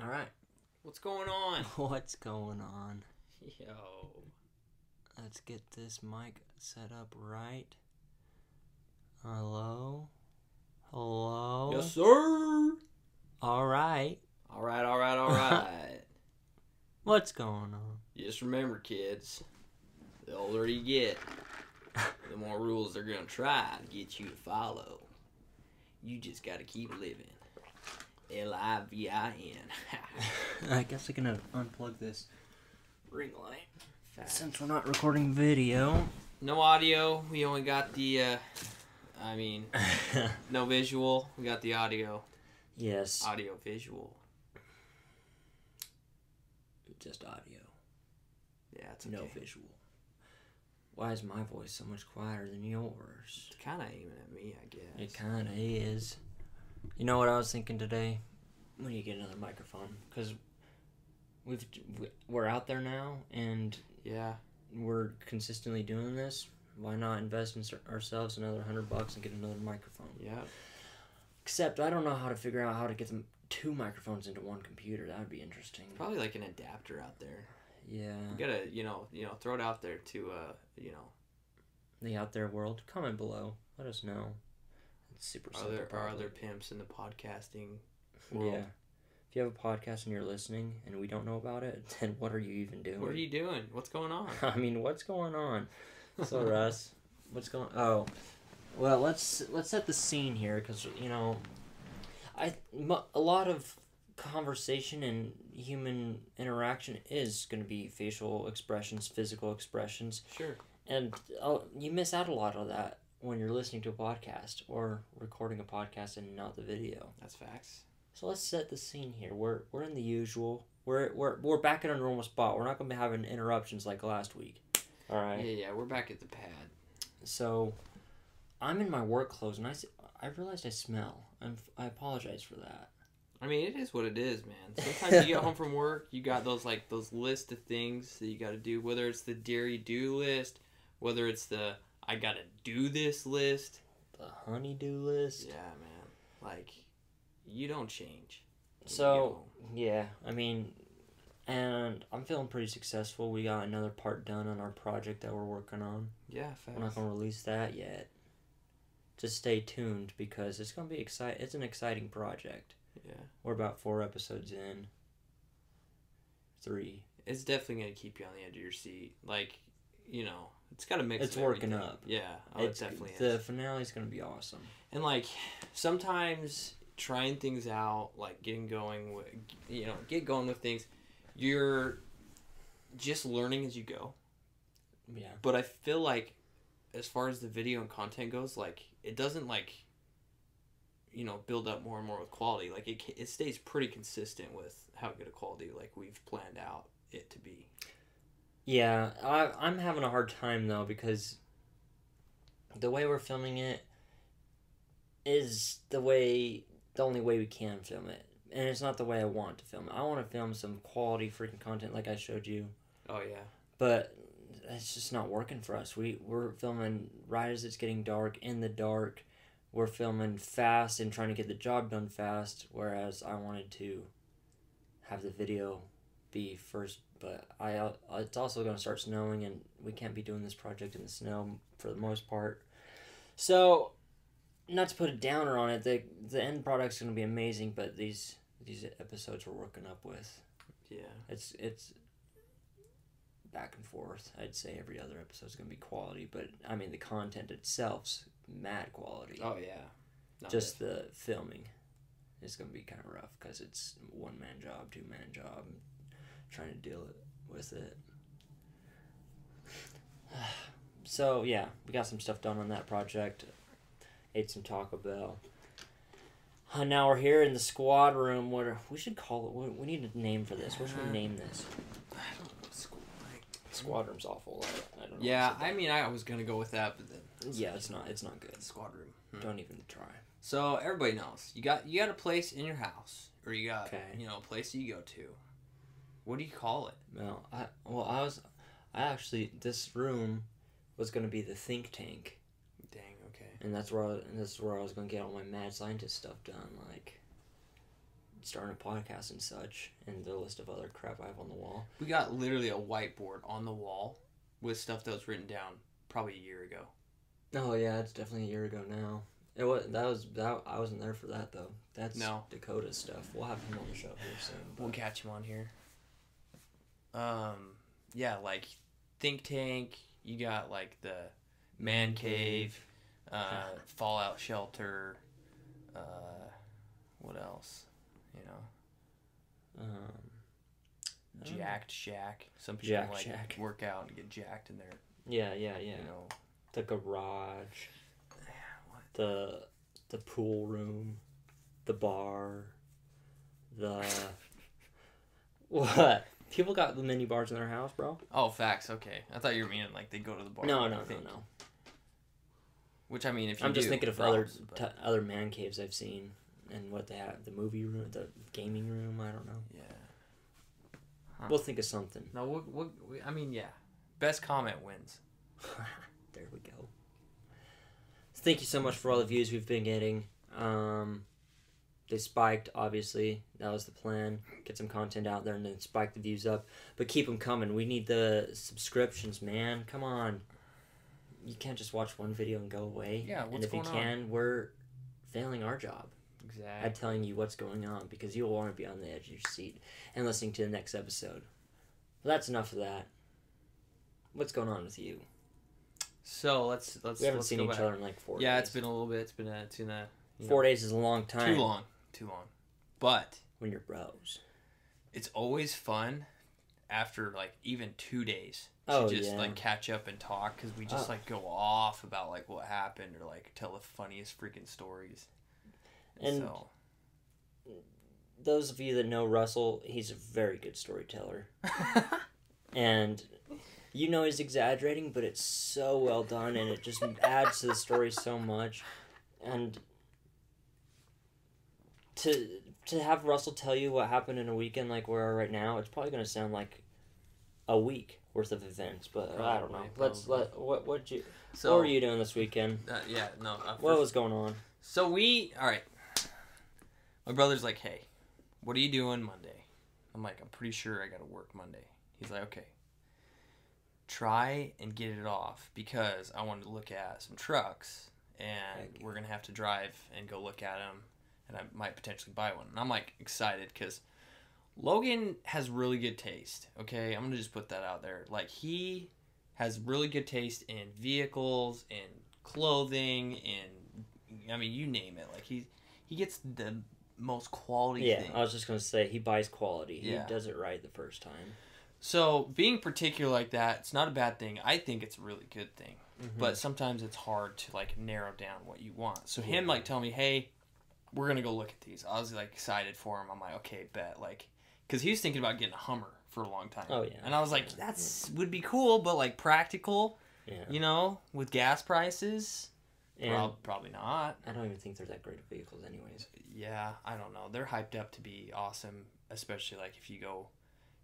All right. What's going on? What's going on? Yo. Let's get this mic set up right. Hello? Hello? Yes, sir. All right. All right, all right, all right. What's going on? Just remember, kids, the older you get, the more rules they're going to try to get you to follow. You just got to keep living. L I V I N. I guess I can uh, unplug this Ring light. Since we're not recording video. No audio. We only got the, uh, I mean, no visual. We got the audio. yes, Audio visual. just audio, Yeah, it's okay. no visual. Why is my voice so much quieter than yours? It's kind of aiming at me, I guess. It kind of is. You know what I was thinking today? We need get another microphone because we've we- we're out there now and yeah. we're consistently doing this. Why not invest in ourselves another hundred bucks and get another microphone? Yeah. Except I don't know how to figure out how to get them two microphones into one computer. That would be interesting. Probably like an adapter out there. Yeah, You gotta, you know, you know, throw it out there to, uh, you know, the out there world. Comment below. Let us know. It's super are simple. there are there pimps in the podcasting Yeah. If you have a podcast and you're listening and we don't know about it, then what are you even doing? What are you doing? What's going on? I mean, what's going on? So Russ, what's going? Oh, well, let's let's set the scene here because you know, I a lot of conversation and human interaction is going to be facial expressions, physical expressions, Sure. and uh, you miss out a lot of that when you're listening to a podcast or recording a podcast and not the video. That's facts. So let's set the scene here. We're we're in the usual. We're we're we're back in our normal spot. We're not gonna be having interruptions like last week. All right. Yeah, yeah. We're back at the pad. So, I'm in my work clothes, and I I realized I smell. I'm I apologize for that. I mean, it is what it is, man. Sometimes you get home from work, you got those like those list of things that you got to do. Whether it's the dairy do list, whether it's the I gotta do this list. The honeydew list. Yeah, man. Like, you don't change. So yeah, I mean, and I'm feeling pretty successful. We got another part done on our project that we're working on. yeah, We're not gonna release that yet. Just stay tuned because it's gonna be exciting. It's an exciting project. Yeah. We're about four episodes in. Three. It's definitely gonna keep you on the edge of your seat. Like, you know, it's got to mix. It's working everything. up. Yeah, oh, it It's- definitely the is. finale's gonna be awesome. And like, sometimes trying things out, like getting going with, you know, get going with things, you're just learning as you go. Yeah. But I feel like, as far as the video and content goes, like it doesn't like, you know, build up more and more with quality. Like it, it stays pretty consistent with how good a quality like we've planned out it to be. Yeah, I, I'm having a hard time though because the way we're filming it is the way the only way we can film it, and it's not the way I want to film it. I want to film some quality freaking content like I showed you, Oh yeah. but it's just not working for us. We we're filming right as it's getting dark in the dark. We're filming fast and trying to get the job done fast, whereas I wanted to have the video be first. But I uh, it's also going to start snowing, and we can't be doing this project in the snow for the most part. So, not to put a downer on it, the the end product's going to be amazing. But these these episodes we're working up with, Yeah. it's it's back and forth. I'd say every other episode's gonna be quality, but I mean the content itself's mad quality. Oh yeah. No, Just the filming is gonna be kind of rough because it's one man job, two man job, trying to deal it with it. So yeah, we got some stuff done on that project. Ate some Taco Bell. Uh, now we're here in the squad room. What are, we should call it? We, we need a name for this. What should we name this? I don't know, Squad room's awful. I, I don't know. Yeah, I mean, I was gonna go with that, but then it- yeah, it's not. It's not good. squad room. Hmm. Don't even try. So everybody knows you got you got a place in your house, or you got Okay. you know a place you go to. What do you call it? No, I well, I was, I actually this room was gonna be the think tank. And that's where I, and this is where I was gonna get all my mad scientist stuff done. Like, starting a podcast and such, and the list of other crap I have on the wall. We got literally a whiteboard on the wall with stuff that was written down probably a year ago. Oh yeah, it's definitely a year ago now. It was that was that I wasn't there for that though. That's No. Dakota stuff. We'll have him on the show here soon. We'll catch him on here. Um, yeah, like think tank. You got like the man cave, uh, fallout shelter. Uh, what else? You know, um, jacked shack. Some people Jack like shack. work out and get jacked in their, Yeah, yeah, yeah. you know. The garage, What? the the pool room, the bar, the what? People got the mini bars in their house, bro. Oh, facts. Okay, I thought you were meaning like they go to the bar. No, no, no, no. Which I mean, if you I'm just do, thinking of other but- t- other man caves I've seen and what they have. The movie room, the gaming room. I don't know. yeah. Huh. We'll think of something. No, we'll, we'll, we, I mean, yeah. Best comment wins. there we go. Thank you so much for all the views we've been getting. Um, they spiked, obviously. That was the plan. Get some content out there and then spike the views up. But keep them coming. We need the subscriptions, man. Come on. You can't just watch one video and go away. Yeah, what's and if you going on? can, we're failing our job Exactly. at telling you what's going on because you'll want to be on the edge of your seat and listening to the next episode. But that's enough of that. What's going on with you? So let's let's. We haven't let's seen each back. other in like four Yeah, days. it's been a little bit. It's been a. It's been a. you know, Four days is a long time. Too long. Too long. But When you're bros. it's always fun after like even two days Oh, just yeah. like catch up and talk because we just Oh. like go off about like what happened or like tell the funniest freaking stories. And- so Those of you that know Russell, he's a very good storyteller. And you know he's exaggerating, but it's so well done and it just adds to the story so much. And to to have Russell tell you what happened in a weekend like we are right now, it's probably gonna sound like a week worth of events, but I don't know. Probably, Let's let what what you so what were you doing this weekend? Uh, yeah, no. Uh, What first- was going on? So we, all right. My brother's like, "Hey, what are you doing Monday?" I'm like, "I'm pretty sure I got to work Monday." He's like, "Okay." Try and get it off because I wanted to look at some trucks and we're going to have to drive and go look at them and I might potentially buy one. And I'm like excited cuz Logan has really good taste, okay? I'm going to just put that out there. Like he has really good taste in vehicles, in clothing, in I mean, you name it. Like he he gets the most quality Yeah, thing. I was just gonna say he buys quality. Yeah. He does it right the first time. So being particular like that, it's not a bad thing. I think it's a really good thing. Mm-hmm. But sometimes it's hard to like narrow down what you want. So him Yeah. like telling me, "Hey, we're gonna go look at these." I was like excited for him. I'm like, "Okay, bet." Like, because he was thinking about getting a Hummer for a long time. Oh, yeah. And I was like. "That's would be cool, but like practical, yeah, you know, with gas prices, and prob- probably not." I don't even think they're that great of vehicles, anyways. Yeah, I don't know. They're hyped up to be awesome, especially like if you go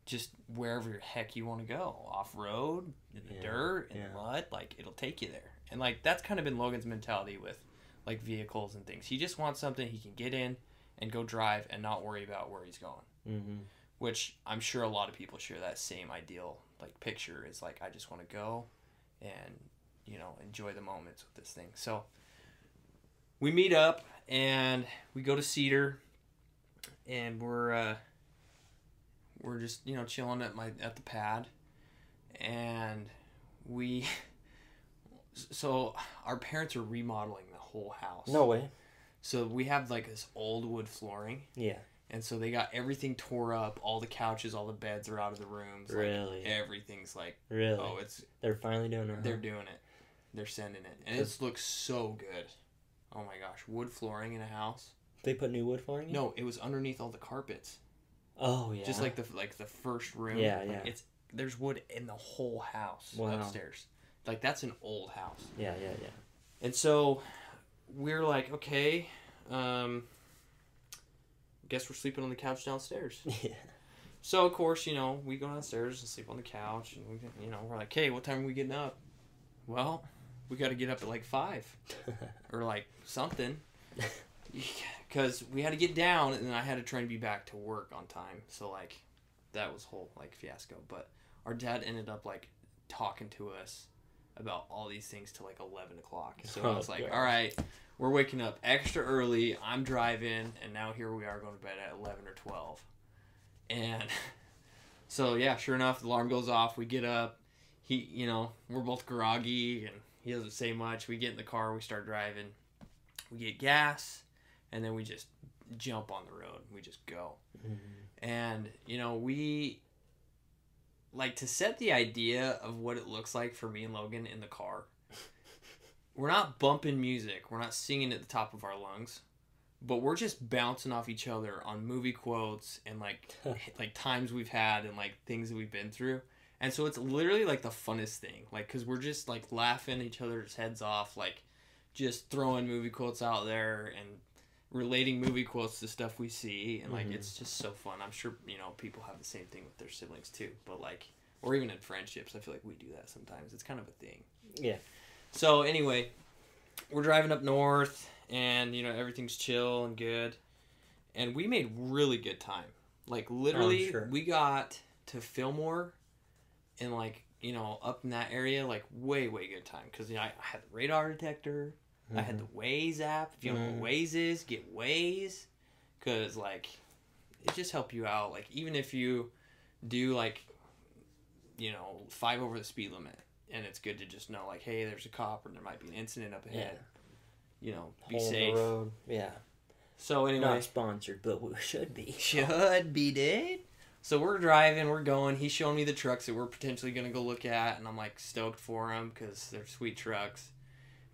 just wherever the heck you want to go off road, in the Yeah, dirt, in yeah. the mud, like it'll take you there. And like that's kind of been Logan's mentality with like vehicles and things. He just wants something he can get in and go drive and not worry about where he's going. Mm-hmm. Which I'm sure a lot of people share that same ideal like picture is like I just want to go and you know enjoy the moments with this thing. So we meet up and we go to Cedar and we're uh we're just you know chilling at my at the pad and we so our parents are remodeling the whole house. No way. So we have like this old wood flooring Yeah. And so they got everything tore up. All the couches, all the beds are out of the rooms. like, Really? everything's like, Really? oh, it's They're finally doing it. they're doing it. They're sending it, and it looks so good. Oh my gosh, wood flooring in a house. They put new wood flooring. in? No, it was underneath all the carpets, Oh yeah. just like the like the first room. Yeah, Like, yeah. It's there's wood in the whole house Wow. upstairs. Like that's an old house. Yeah, yeah, yeah. And so we're like, okay, um, guess we're sleeping on the couch downstairs. Yeah. So of course, you know, we go downstairs and sleep on the couch, and we, you know, we're like, hey, what time are we getting up? Well, we got to get up at like five or like something. because we had to get down and then I had to try and be back to work on time. So like, that was whole like fiasco. But our dad ended up like talking to us about all these things till like eleven o'clock. So I Oh, was like, all right, we're waking up extra early. I'm driving, and now here we are going to bed at eleven or twelve. And so yeah, sure enough, the alarm goes off. We get up. He, you know, we're both groggy, and he doesn't say much. We get in the car. We start driving. We get gas, and then we just jump on the road. We just go. Mhm. And, you know, we like to set the idea of what it looks like for me and Logan in the car. We're not bumping music, we're not singing at the top of our lungs, but we're just bouncing off each other on movie quotes and like like times we've had and like things that we've been through. And so it's literally like the funnest thing. Like cuz we're just like laughing each other's heads off like just throwing movie quotes out there and relating movie quotes to stuff we see and like Mhm. it's just so fun i'm sure you know people have the same thing with their siblings too but like or even in friendships i feel like we do that sometimes it's kind of a thing Yeah. So anyway we're driving up north and you know everything's chill and good. And we made really good time. Like literally oh, sure. we got to fillmore and like you know up in that area like way way good time. Because you know, I, I had the radar detector. I had the mm-hmm. Waze app. If you don't know what mm-hmm. Waze is, get Waze, because like it just help you out. Like even if you do like you know five over the speed limit, and it's good to just know like hey, there's a cop or there might be an incident up ahead. Yeah. You know, be Hole in the safe. road. Yeah. So anyway, Not sponsored, but we should be. should be dude. So we're driving, we're going. He's showing me the trucks that we're potentially gonna go look at, and I'm like stoked for them because they're sweet trucks.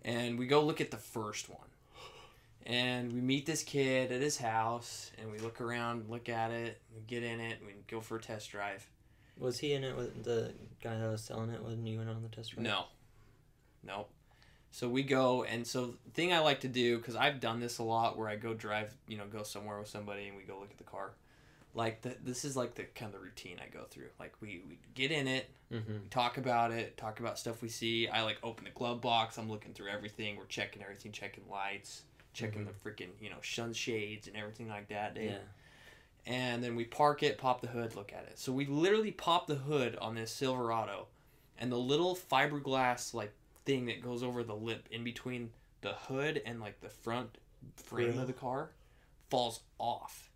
And we go look at the first one, and we meet this kid at his house, and we look around, look at it, we get in it, and we go for a test drive. Was he in it with the guy that was selling it? Wasn't you in on the test drive? No, no. So we go, and so the thing I like to do because I've done this a lot, where I go drive, you know, go somewhere with somebody, and we go look at the car. Like the, this is like the kind of the routine I go through. Like we, we get in it, Mm-hmm. we talk about it, talk about stuff we see. I like open the glove box. I'm looking through everything. We're checking everything, checking lights, checking the freaking you know sunshades and everything like that. Dude. Yeah. And then we park it, pop the hood, look at it. So we literally pop the hood on this Silverado, and the little fiberglass like thing that goes over the lip in between the hood and like the front frame Grill. of the car falls off.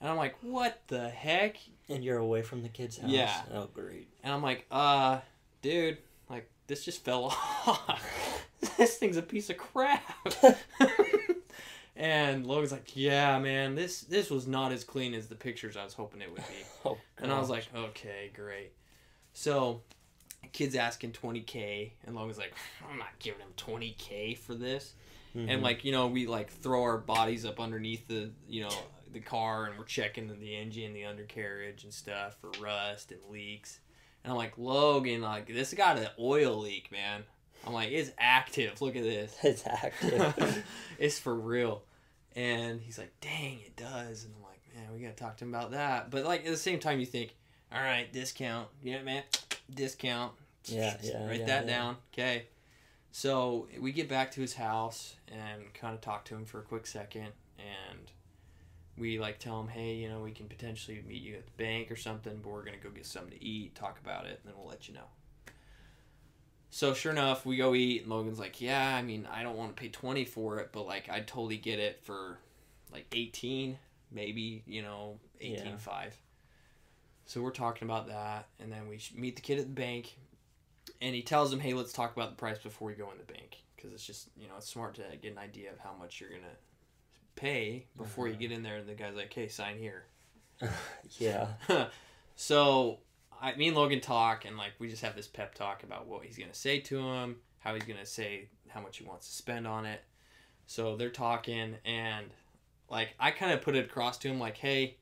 And I'm like, what the heck? And you're away from the kid's house. Yeah. Oh, great. And I'm like, uh, dude, like this just fell off. this thing's a piece of crap. and Logan's like, yeah, man, this this was not as clean as the pictures I was hoping it would be. Oh, And I was like, okay, great. So, kid's asking 20k, and Logan's like, I'm not giving him 20k for this. And Mhm. like, you know, we like throw our bodies up underneath the, you know, the car, and we're checking the engine, the undercarriage, and stuff for rust and leaks. And I'm like, Logan, like this got an oil leak, man. I'm like, it's active. Look at this. it's active. it's for real. And he's like, dang, it does. And I'm like, man, we gotta talk to him about that. But like at the same time, you think, all right, discount. You know man? Discount. Yeah, yeah, Write yeah, that yeah. down. Okay. So we get back to his house and kind of talk to him for a quick second, and we like tell him, hey, you know, we can potentially meet you at the bank or something, but we're gonna go get something to eat, talk about it, and then we'll let you know. So sure enough, we go eat, and Logan's like, "Yeah, I mean, I don't want to pay twenty for it, but like, I'd totally get it for like eighteen, maybe, you know, eighteen Yeah. five." So we're talking about that, and then we meet the kid at the bank, and he tells him, "Hey, let's talk about the price before we go in the bank, because it's just you know it's smart to get an idea of how much you're gonna pay before you Uh-huh. get in there." And the guy's like, "Hey, sign here." yeah. so I, me and Logan talk, and like we just have this pep talk about what he's gonna say to him, how he's gonna say how much he wants to spend on it. So they're talking, and like I kind of put it across to him, like, hey,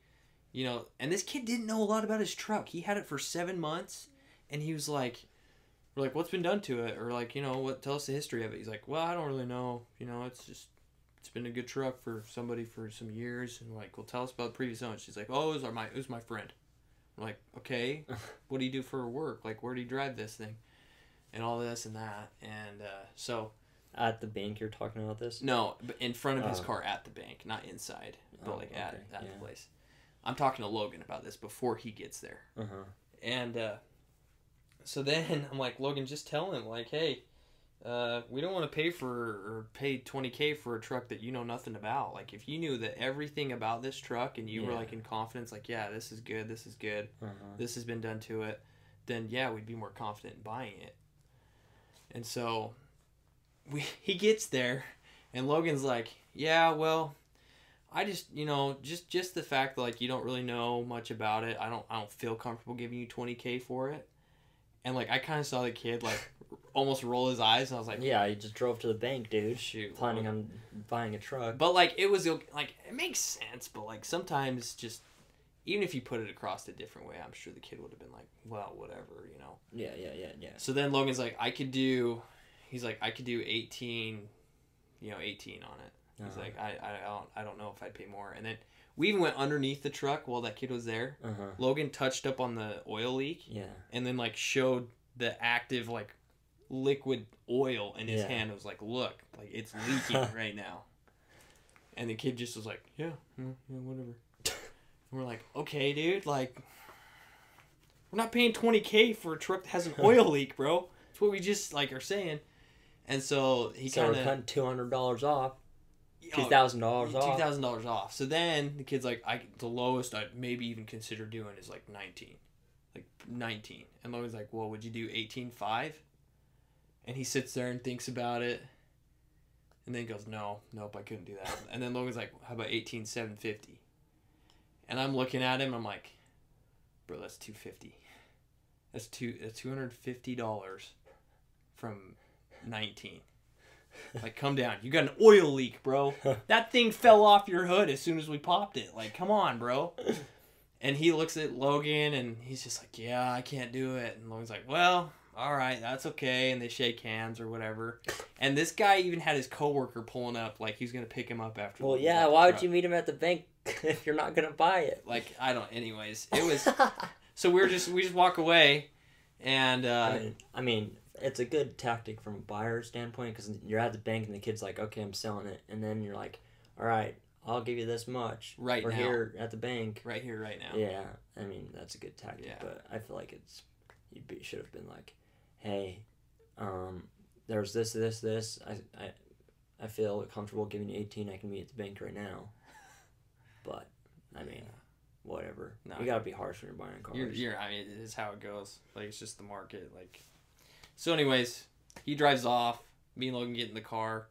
you know, and this kid didn't know a lot about his truck. He had it for seven months, and he was like, we're like, what's been done to it, or like, you know, what? Tell us the history of it. He's like, well, I don't really know. You know, it's just it's been a good truck for somebody for some years, and like, well, tell us about the previous owner. She's like, oh, it was our, my it was my friend. I'm like, okay, what do you do for work? Like, where do you drive this thing? And all this and that. And uh, so At the bank, you're talking about this. No, but in front of his Oh. car at the bank, not inside, but Oh, like at okay, at yeah. the place. I'm talking to Logan about this before he gets there. Uh huh. And uh, so then I'm like, Logan, just tell him, like, hey, uh, we don't want to pay for or pay 20K for a truck that you know nothing about. Like, if you knew that everything about this truck and you were like in confidence, like, yeah, this is good, this is good, Uh huh. this has been done to it, then yeah, we'd be more confident in buying it. And so we he gets there and Logan's like, "Yeah, well, I just, you know, just just the fact that like you don't really know much about it. I don't I don't feel comfortable giving you 20k for it." And like I kind of saw the kid like almost roll his eyes and I was like, Yeah, you just drove to the bank, dude. shoot. Planning on buying a truck. But like it was like it makes sense, but like sometimes just even if you put it across a different way, I'm sure the kid would have been like, "Well, whatever," you know. Yeah, yeah, yeah, yeah. So then Logan's like, I could do, he's like, I could do 18, you know, 18 on it. He's Uh-huh. like, I, I don't, I don't know if I'd pay more. And then we even went underneath the truck while that kid was there. Uh huh. Logan touched up on the oil leak Yeah. and then like showed the active like liquid oil in his Yeah. hand. It was like, look, like it's leaking right now. And the kid just was like, yeah, yeah, yeah whatever. And we're like, okay, dude, like, we're not paying 20K for a truck that has an oil leak, bro. That's what we just, like, are saying. And so he so kind of. cutting two hundred dollars off, two thousand dollars Two off. thousand dollars off. So then the kid's like, I the lowest I'd maybe even consider doing is like nineteen, like nineteen. And Logan's like, well, would you do eighteen eighteen five? And he sits there and thinks about it, and then he goes, no, nope, I couldn't do that. And then Logan's like, how about eighteen seven fifty? And I'm looking at him, I'm like, bro, that's two fifty. That's two that's two hundred fifty dollars from nineteen. Like, come down. You got an oil leak, bro. That thing fell off your hood as soon as we popped it. Like, come on, bro. And he looks at Logan and he's just like, Yeah, I can't do it. And Logan's like, Well, all right, that's okay. And they shake hands or whatever. And this guy even had his coworker pulling up, like he's gonna pick him up after. Well, yeah. Why would truck. you meet him at the bank if you're not gonna buy it? Like, I don't. Anyways, it was. so we were just we just walk away, and I uh, mean, I mean, it's a good tactic from a buyer standpoint because you're at the bank and the kid's like, "Okay, I'm selling it," and then you're like, "All right, I'll give you this much." right We're now, here at the bank. right here, right now. Yeah, I mean that's a good tactic, Yeah. but I feel like it's you should have been like, "Hey, um, there's this, this, this. I, I, I feel comfortable giving you 18. I can meet at the bank right now." But I mean, whatever. No, you gotta be harsh when you're buying cars. You're, you're, I mean, it's how it goes. Like, it's just the market. Like, so, anyways, he drives off. Me and Logan get in the car,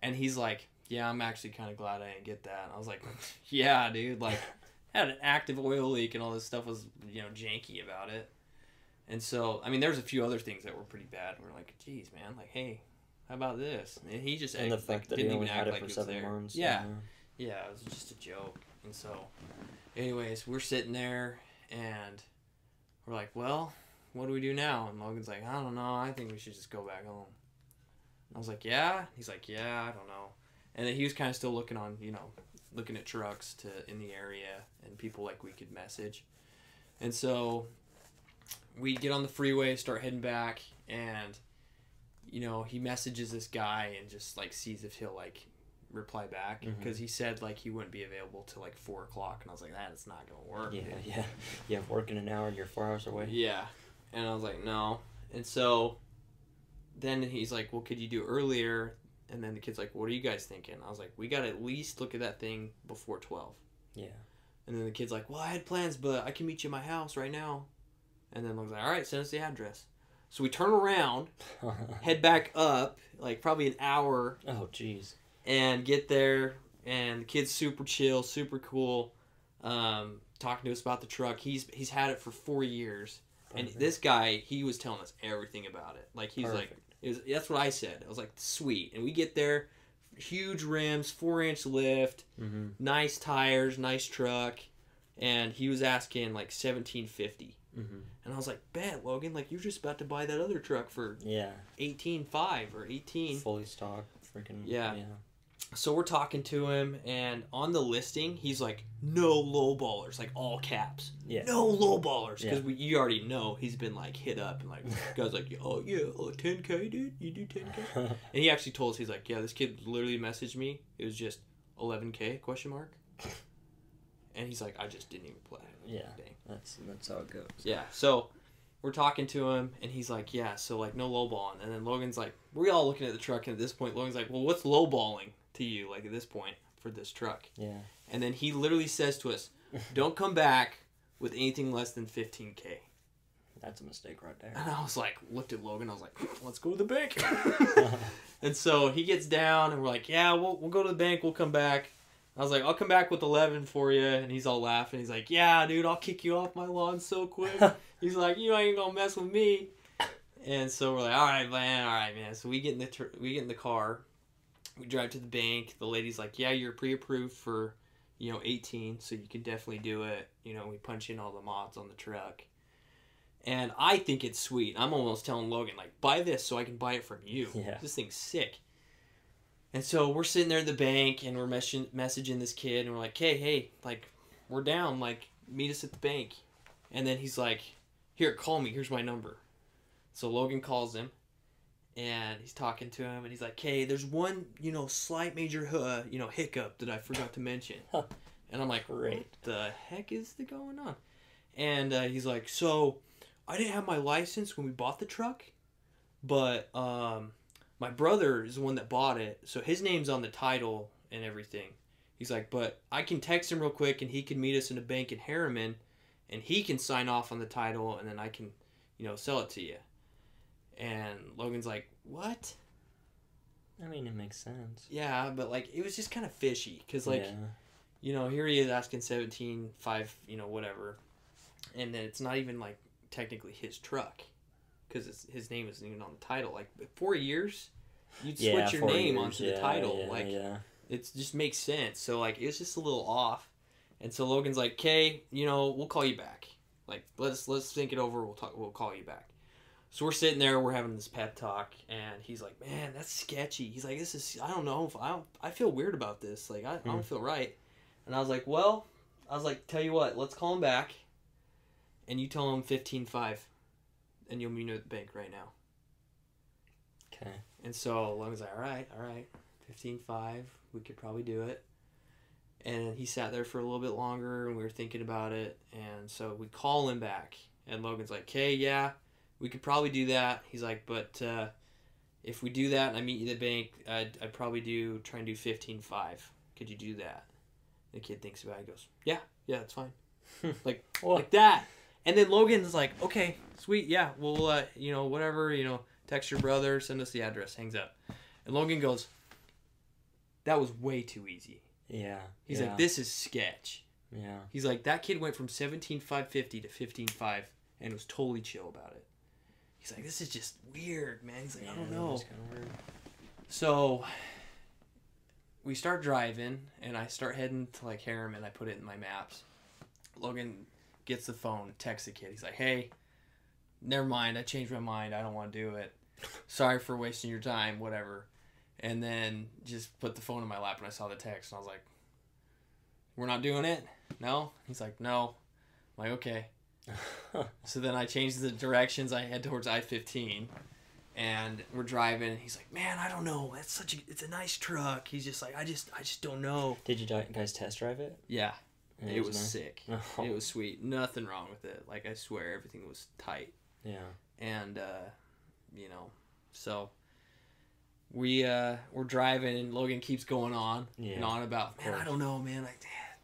and he's like, "Yeah, I'm actually kind of glad I didn't get that." And I was like, "Yeah, dude. Like, had an active oil leak, and all this stuff was, you know, janky about it." And so, I mean, there's a few other things that were pretty bad. We're like, "Geez, man. Like, hey, how about this?" And he just and the act- fact like, that he didn't even act it like for he was seven there. months. Yeah. know? Yeah, it was just a joke. And so, anyways, we're sitting there and we're like, well, what do we do now? And Logan's like, I don't know. I think we should just go back home. I was like, yeah. He's like, yeah, I don't know. And then he was kind of still looking on, you know, looking at trucks to in the area and people like we could message. And so we get on the freeway, start heading back, and you know he messages this guy and just like sees if he'll like reply back mm-hmm. because he said like he wouldn't be available till like four o'clock, and I was like, that is not gonna work. Yeah, dude." yeah. You have work in an hour and you're four hours away. Yeah. And I was like, no. And so then he's like, well, could you do earlier? And then the kid's like, what are you guys thinking? I was like, we got to at least look at that thing before 12. Yeah. And then the kid's like, well, I had plans, but I can meet you at my house right now. And then I was like, all right, send us the address. So we turn around, head back up, like probably an hour, oh, jeez. and get there. And the kid's super chill, super cool, um, talking to us about the truck. He's he's had it for four years. And this guy, he was telling us everything about it. Like he's like, Perfect. it was, that's what I said. I was like, sweet. And we get there, huge rims, four inch lift, Mm-hmm. nice tires, nice truck, and he was asking like seventeen fifty. Mm-hmm. And I was like, bet Logan, like you're just about to buy that other truck for Yeah. eighteen five or eighteen. Fully stocked. Freaking. Yeah. Yeah. so we're talking to him, and on the listing, he's like, "No low ballers," like all caps. Yeah. No low ballers, because Yeah. we you already know he's been like hit up and like guys like, "Oh yeah, oh 10k, dude, you do 10k." And he actually told us he's like, "Yeah, this kid literally messaged me. It was just 11k question mark." And he's like, "I just didn't even play." yeah. Dang. That's that's how it goes. Yeah. So we're talking to him, and he's like, "Yeah." So like, no lowballing. And then Logan's like, "We're all looking at the truck." And at this point, Logan's like, "Well, what's lowballing to you? Like at this point for this truck?" Yeah. And then he literally says to us, "Don't come back with anything less than 15k." That's a mistake right there. And I was like, looked at Logan. I was like, "Let's go to the bank." and so he gets down, and we're like, "Yeah, we'll we'll go to the bank. We'll come back." I was like, "I'll come back with 11 for you," and he's all laughing. He's like, "Yeah, dude, I'll kick you off my lawn so quick." He's like, "You ain't gonna mess with me." And so we're like, "All right, man. All right, man." So we get in the tr- we get in the car. We drive to the bank. The lady's like, "Yeah, you're pre-approved for, you know, 18, so you can definitely do it." You know, we punch in all the mods on the truck. And I think it's sweet. I'm almost telling Logan, like, buy this so I can buy it from you. Yeah. This thing's sick. And so we're sitting there at the bank and we're messaging, messaging this kid and we're like, hey, hey, like, we're down. Like, meet us at the bank. And then he's like, here, call me. Here's my number. So Logan calls him and he's talking to him and he's like, hey, there's one, you know, slight major, uh, you know, hiccup that I forgot to mention. and I'm like, Great. what the heck is the going on? And uh, he's like, so I didn't have my license when we bought the truck, but um, my brother is the one that bought it, so his name's on the title and everything. He's like, but I can text him real quick, and he can meet us in a bank in Herriman, and he can sign off on the title, and then I can, you know, sell it to you. And Logan's like, what? I mean, it makes sense. Yeah, but like it was just kind of fishy, cause like yeah. you know, here he is asking 17, 5, you know, whatever. And then it's not even like technically his truck because his name isn't even on the title. Like four years, you'd switch yeah, your name years, onto yeah, the title. Yeah, like it just makes sense. So like it's just a little off. And so Logan's like, "Okay, you know, we'll call you back. Like let's let's think it over. We'll talk. We'll call you back." So we're sitting there, we're having this pep talk, and he's like, "Man, that's sketchy." He's like, "This is I don't know. If I don't I feel weird about this. Like I, I Hmm. don't feel right." And I was like, "Well, I was like, tell you what, let's call him back, and you tell him fifteen five, and you'll meet him at the bank right now." Okay. And so Logan's like, all right, all right, fifteen five, we could probably do it. And he sat there for a little bit longer, and we were thinking about it. And so we call him back, and Logan's like, okay, yeah, we could probably do that. He's like, but uh, if we do that and I meet you at the bank, I'd, I'd probably do try and do fifteen five. Could you do that? The kid thinks about it. He goes, yeah, yeah, that's fine. like like that. And then Logan's like, okay, sweet, yeah, well, uh, you know, whatever, you know, text your brother, send us the address, hangs up. And Logan goes, that was way too easy. yeah. He's yeah, like, this is sketch. Yeah. He's like, that kid went from 17,550 to 15,5 and was totally chill about it. He's like, this is just weird, man. He's like, I don't know. it's kinda weird. So we start driving, and I start heading to like Herriman. I put it in my maps. Logan gets the phone, texts the kid. He's like, "Hey, never mind. I changed my mind. I don't want to do it. Sorry for wasting your time. Whatever." And then just put the phone in my lap, and I saw the text, and I was like, "We're not doing it." No. He's like, "No." I'm like, "Okay." So then I changed the directions. I head towards I fifteen, and we're driving. And he's like, "Man, I don't know. That's such a. It's a nice truck." He's just like, "I just, I just don't know." Did you guys test drive it? Yeah, And it was nice? sick. Oh, It was sweet. Nothing wrong with it. Like I swear, everything was tight. yeah. And uh, you know, so we uh we're driving, and Logan keeps going on Yeah. and on about, man, I don't know, man. Like,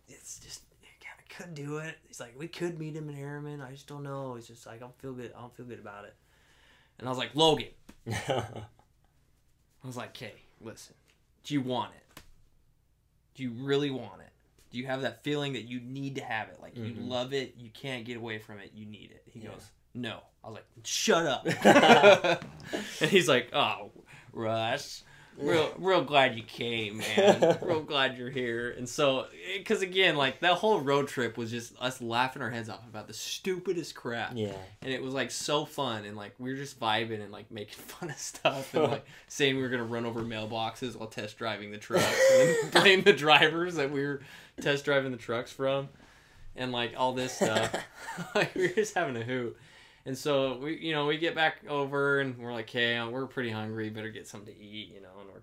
it's just. I could do it. He's like, we could meet him in Herriman. I just don't know. He's just like, I don't feel good. I don't feel good about it. And I was like, Logan, I was like, okay, listen. Do you want it? Do you really want it? Do you have that feeling that you need to have it? Like you Mhm. love it, you can't get away from it, you need it. He Yeah. goes, no. I was like, shut up. and he's like, oh, Russ, real real glad you came, man. real glad you're here. And so, eh, because again, like that whole road trip was just us laughing our heads off about the stupidest crap. Yeah. And it was like so fun, and like we were just vibing and like making fun of stuff, and like saying we were gonna run over mailboxes while test driving the trucks, and blame the drivers that we were test driving the trucks from, and like all this stuff. like we were just having a hoot. And so we, you know, we get back over and we're like, hey, we're pretty hungry. Better get something to eat, you know. And we're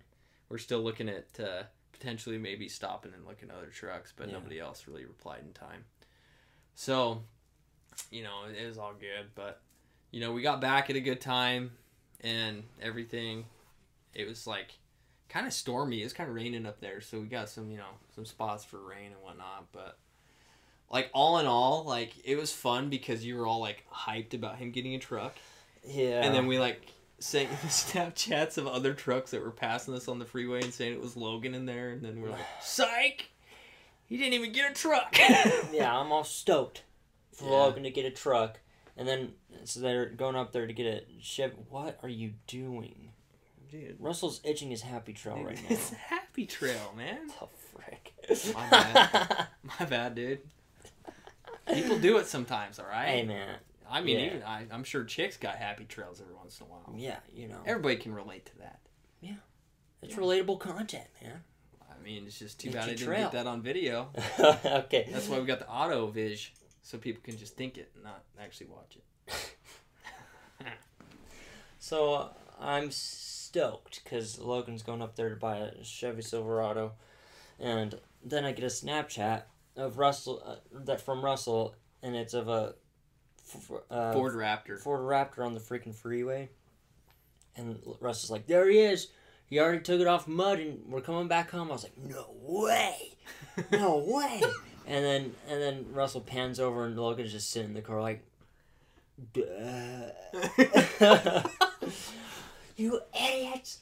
we're still looking at uh, potentially maybe stopping and looking at other trucks, but Yeah. nobody else really replied in time. So, you know, it was all good. But you know, we got back at a good time and everything. It was like kind of stormy. It was kind of raining up there, so we got some, you know, some spots for rain and whatnot. But like all in all, like it was fun because you were all like hyped about him getting a truck, Yeah. and then we like sent the Snapchats of other trucks that were passing us on the freeway and saying it was Logan in there, and then we're like, psych, he didn't even get a truck. yeah, I'm all stoked for Yeah. Logan to get a truck, and then so they're going up there to get a Chevy. What are you doing? Dude, Russell's itching his happy trail right now. it's a happy trail, man. the frick. My bad. My bad, dude. People do it sometimes, all right. hey man. I mean, Yeah. even I, I'm sure chicks got happy trails every once in a while. Yeah, you know. Everybody can relate to that. Yeah. It's relatable content, man. I mean, it's just too Get bad I didn't trail. get that on video. okay. That's why we got the auto vis, so people can just think it, and not actually watch it. So uh, I'm stoked because Logan's going up there to buy a Chevy Silverado, and then I get a Snapchat of Russell uh, that from Russell, and it's of a f- uh, Ford Raptor. Ford Raptor on the freaking freeway, and Russell's like, "There he is." He already took it off mud, and we're coming back home. I was like, "No way, no way!" and then and then Russell pans over, and Logan's just sitting in the car like, "Duh." you idiots!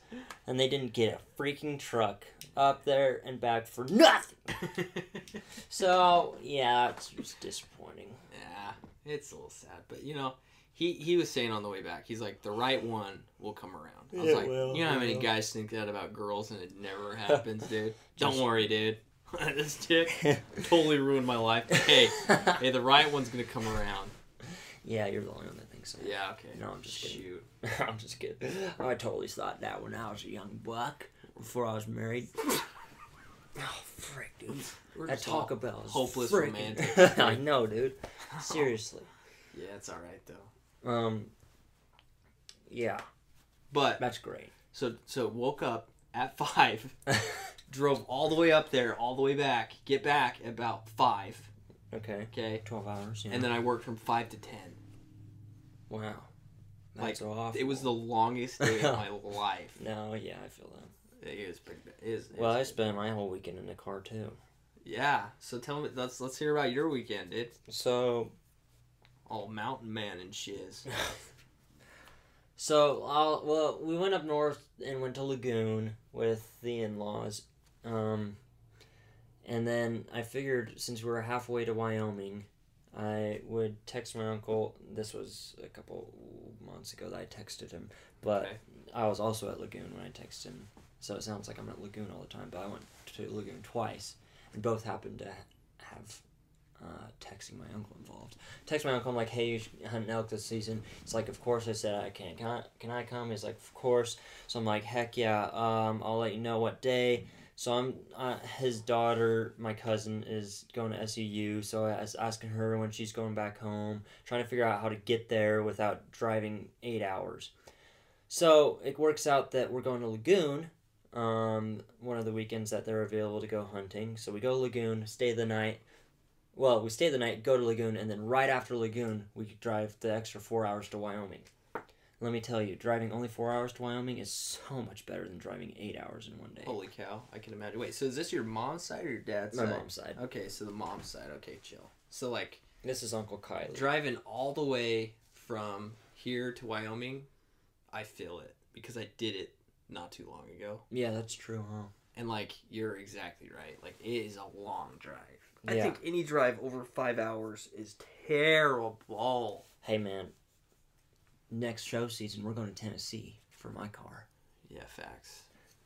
And they didn't get a freaking truck up there and back for nothing. So yeah, it's just disappointing. yeah, it's a little sad, but you know, he he was saying on the way back, he's like, the right one will come around. I was It like, will, you know how it many will. guys think that about girls, and it never happens, dude. Don't worry, dude. this chick totally ruined my life. Hey, hey, the right one's gonna come around. yeah, you're the only one that thinks so. Yeah, okay. No, I'm just kidding. Shoot. I'm just kidding. I totally thought that when I was a young buck before I was married. Oh, frick, dude. We're That Taco Bell is hopeless frickin- romantic. I know, dude. Seriously. Yeah, it's all right though. Um. Yeah, But that's great. so so woke up at five, drove all the way up there, all the way back, get back at about five. okay, Okay, twelve hours. Yeah. and then I worked from five to ten. wow, Like, awful. It was the longest day of my life. No, yeah, I feel that. It was pretty. It Well, I spent my whole weekend in the car too. yeah. So tell me, let's let's hear about your weekend, dude. So All mountain man and shiz. So, I'll, well, we went up north and went to Lagoon with the in-laws, um, and then I figured since we were halfway to Wyoming, I would text my uncle. This was a couple months ago that I texted him, but Okay. I was also at Lagoon when I texted him. So it sounds like I'm at Lagoon all the time, but I went to Lagoon twice, and both happened to have uh, texting my uncle involved. Text my uncle, I'm like, hey, you should hunt elk this season. It's like, of course. I said, I can't. Can I, can I come? He's like, of course. So I'm like, heck yeah. Um, I'll let you know what day. So I'm uh, his daughter, my cousin, is going to SUU. So I was asking her when she's going back home, trying to figure out how to get there without driving eight hours. So it works out that we're going to Lagoon, um, one of the weekends that they're available to go hunting. So we go to Lagoon, stay the night. Well, we stay the night, go to Lagoon, and then right after Lagoon, we drive the extra four hours to Wyoming. Let me tell you, driving only four hours to Wyoming is so much better than driving eight hours in one day. Holy cow! I can imagine. Wait, so is this your mom's side or your dad's My side? mom's side. Okay, so the mom's side. Okay, chill. So like This is Uncle Kylie. driving all the way from here to Wyoming, I feel it because I did it not too long ago. Yeah, that's true, huh? And like you're exactly right. Like it is a long drive. I Yeah. think any drive over five hours is terrible. Hey, man. Next show season, we're going to Tennessee for my car. Yeah, facts.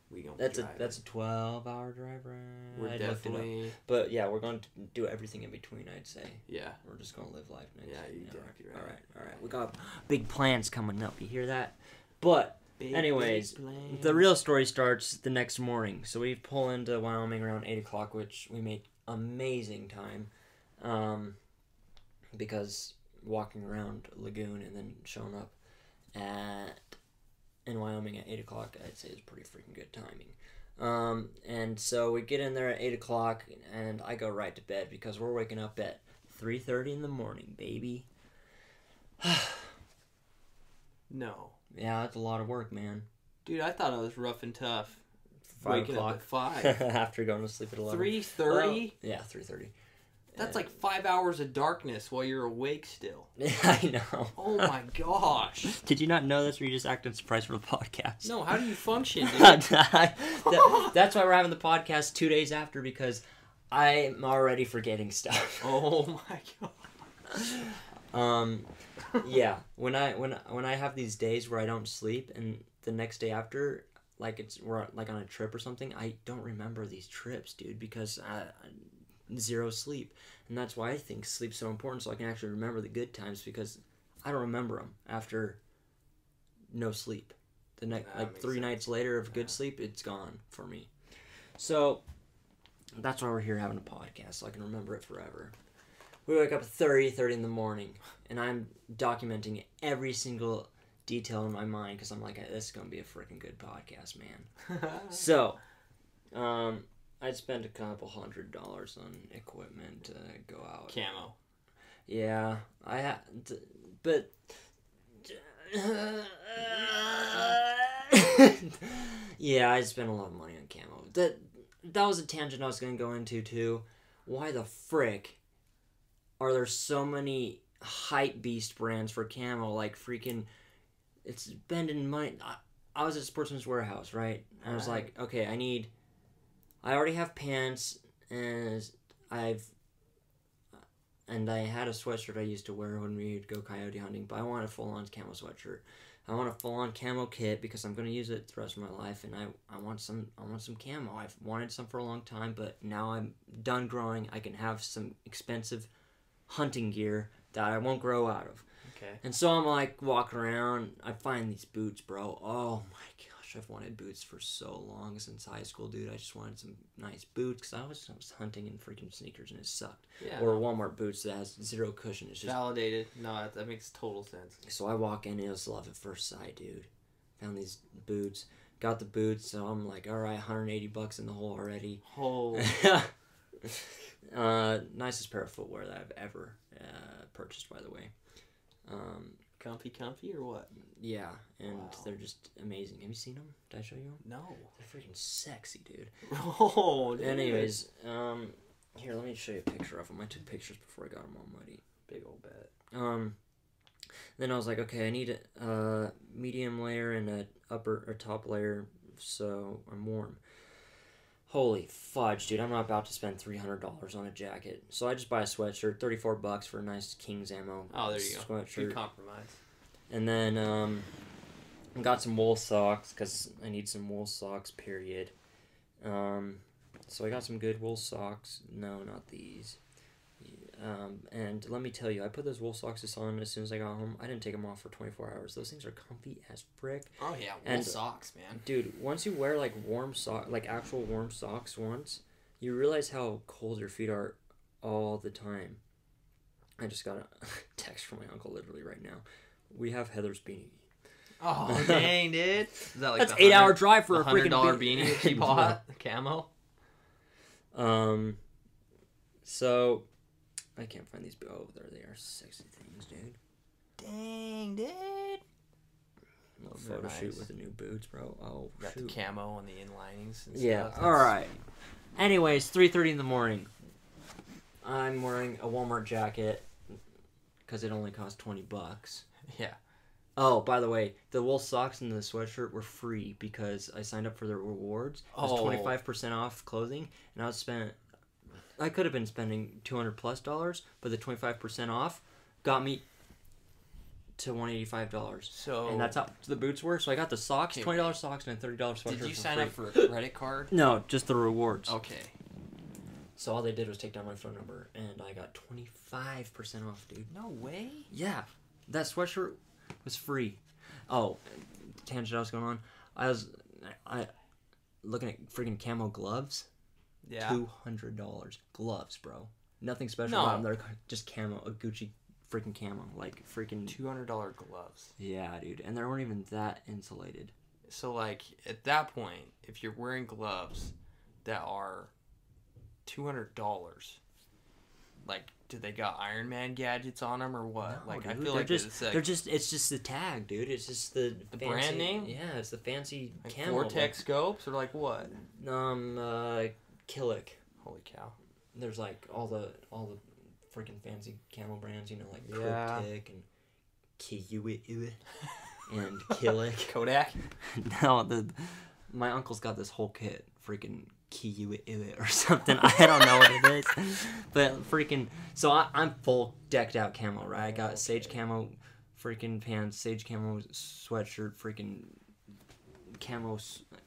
We gonna That's a drive. that's a twelve hour drive, right? We're I looked definitely But yeah, we're going to do everything in between. I'd say yeah. we're just gonna live life. Next Yeah, you all exactly right. right. All right, all right. We got big plans coming up. You hear that? But Big, Anyways, big plans. the real story starts the next morning. So we pull into Wyoming around eight o'clock, which we made amazing time, um, because walking around Lagoon and then showing up at in Wyoming at eight o'clock, I'd say is pretty freaking good timing. Um, and so we get in there at eight o'clock, and I go right to bed because we're waking up at three thirty in the morning, baby. no, Yeah, that's a lot of work, man. dude, I thought I was rough and tough. Five Waking o'clock five. after going to sleep at eleven. Three thirty. Yeah, three thirty. That's like five hours of darkness while you're awake still. Yeah, I know. Oh my gosh. Did you not know this? Or you just acting surprised for the podcast? No, how do you function, dude? That- that's why we're having the podcast two days after because I'm already forgetting stuff. oh my god. Um, yeah. When I when when I have these days where I don't sleep and the next day after, like it's we're like on a trip or something, I don't remember these trips, dude, because I, I zero sleep, and that's why I think sleep's so important, so I can actually remember the good times because I don't remember them after no sleep. The next That like three sense. nights later of good Yeah. sleep, it's gone for me. So that's why we're here having a podcast, so I can remember it forever. We wake up at 30, 30 in the morning, and I'm documenting every single detail in my mind because I'm like, this is going to be a freaking good podcast, man. So, um, I'd spent a couple hundred dollars on equipment to go out. Camo. Yeah, I had, but. yeah, I spent a lot of money on camo. That that was a tangent I was gonna go into too. Why the frick are there so many hype beast brands for camo? Like freaking, it's spending money. I, I was at Sportsman's Warehouse, right? I was like, okay, I need. I already have pants, and I've and I had a sweatshirt I used to wear when we would go coyote hunting, but I want a full on camo sweatshirt. I want a full on camo kit because I'm gonna use it the rest of my life, and I, I want some I want some camo. I've wanted some for a long time, but now I'm done growing. I can have some expensive hunting gear that I won't grow out of. Okay. And so I'm like walking around. I find these boots, bro. Oh my gosh, I've wanted boots for so long since high school, dude. I just wanted some nice boots because I was, I was hunting in freaking sneakers and it sucked Yeah. or Walmart boots that has zero cushion. It's just Validated. No, that, that makes total sense. so I walk in, and it was love at first sight, dude. Found these boots, got the boots, so I'm like, all right, 180 bucks in the hole already. Oh. uh, nicest pair of footwear that I've ever uh, purchased, by the way. Um, comfy, comfy, or what? yeah, and Wow. they're just amazing. Have you seen them? Did I show you them? No. They're freaking sexy, dude. Oh, dude. Anyways, um, here, let me show you a picture of them. I took pictures before I got them all muddy. Big old bet. Um, then I was like, okay, I need a uh, medium layer and a upper or top layer, so I'm warm. Holy fudge, dude! I'm not about to spend three hundred dollars on a jacket, so I just buy a sweatshirt, thirty four bucks for a nice King's Camo. Oh, there you go. Good Sweatshirt, compromise. and then um, got some wool socks because I need some wool socks. Period. Um, so I got some good wool socks. No, not these. Um, and let me tell you, I put those wool socks on as soon as I got home. I didn't take them off for 24 hours. Those things are comfy as brick. Oh yeah, wool And- socks, man. Dude, once you wear like warm sock, like actual warm socks once, you realize how cold your feet are all the time. I just got a text from my uncle literally right now. We have Heather's beanie. Oh dang, dude. Is that like That's eight hour drive for a freaking dollar beanie. beanie she bought? Camo. Um, so I can't find these. Oh, there they are. Sexy things, dude. Dang, dude. little Those are photo shoot nice. with the new boots, bro. Oh, Got shoot. the camo on the inlinings. And Yeah. stuff. All That's- right. Anyways, three thirty in the morning. I'm wearing a Walmart jacket because it only cost twenty bucks. Yeah. Oh, by the way, the wool socks and the sweatshirt were free because I signed up for the rewards. It was Oh. twenty five percent off clothing, and I was spent. I could have been spending two hundred plus dollars, but the twenty five percent off got me to one eighty five dollars, So and that's how the boots were. So I got the socks, Okay. twenty dollars socks, and a thirty dollars sweatshirt. did you sign free. up for a credit card? No, just the rewards. Okay. So all they did was take down my phone number, and I got twenty five percent off, dude. No way. Yeah, that sweatshirt was free. Oh, tangent I was going on. I was I looking at freaking camo gloves. Yeah. Two hundred dollars gloves, bro. Nothing special No. about them. They're just camo, a Gucci freaking camo, like freaking. Two hundred dollar gloves. Yeah, dude, and they weren't even that insulated. So like at that point, if you're wearing gloves that are two hundred dollars, like do they got Iron Man gadgets on them or what? No, like I feel they're like just it's like they're just it's just the tag, dude. It's just the The fancy- brand name? Yeah, it's the fancy like camo. Vortex scopes or like what? um, uh, Killick. Holy cow! There's like all the all the freaking fancy camel brands, you know, like Yeah. Kryptek and Kiwi and Killick. Kodak. no, the my uncle's got this whole kit, freaking Kiwi or something. I don't know what it is, but freaking. So I, I'm full decked out camo, right? I got sage camo, freaking pants, sage camo sweatshirt, freaking camo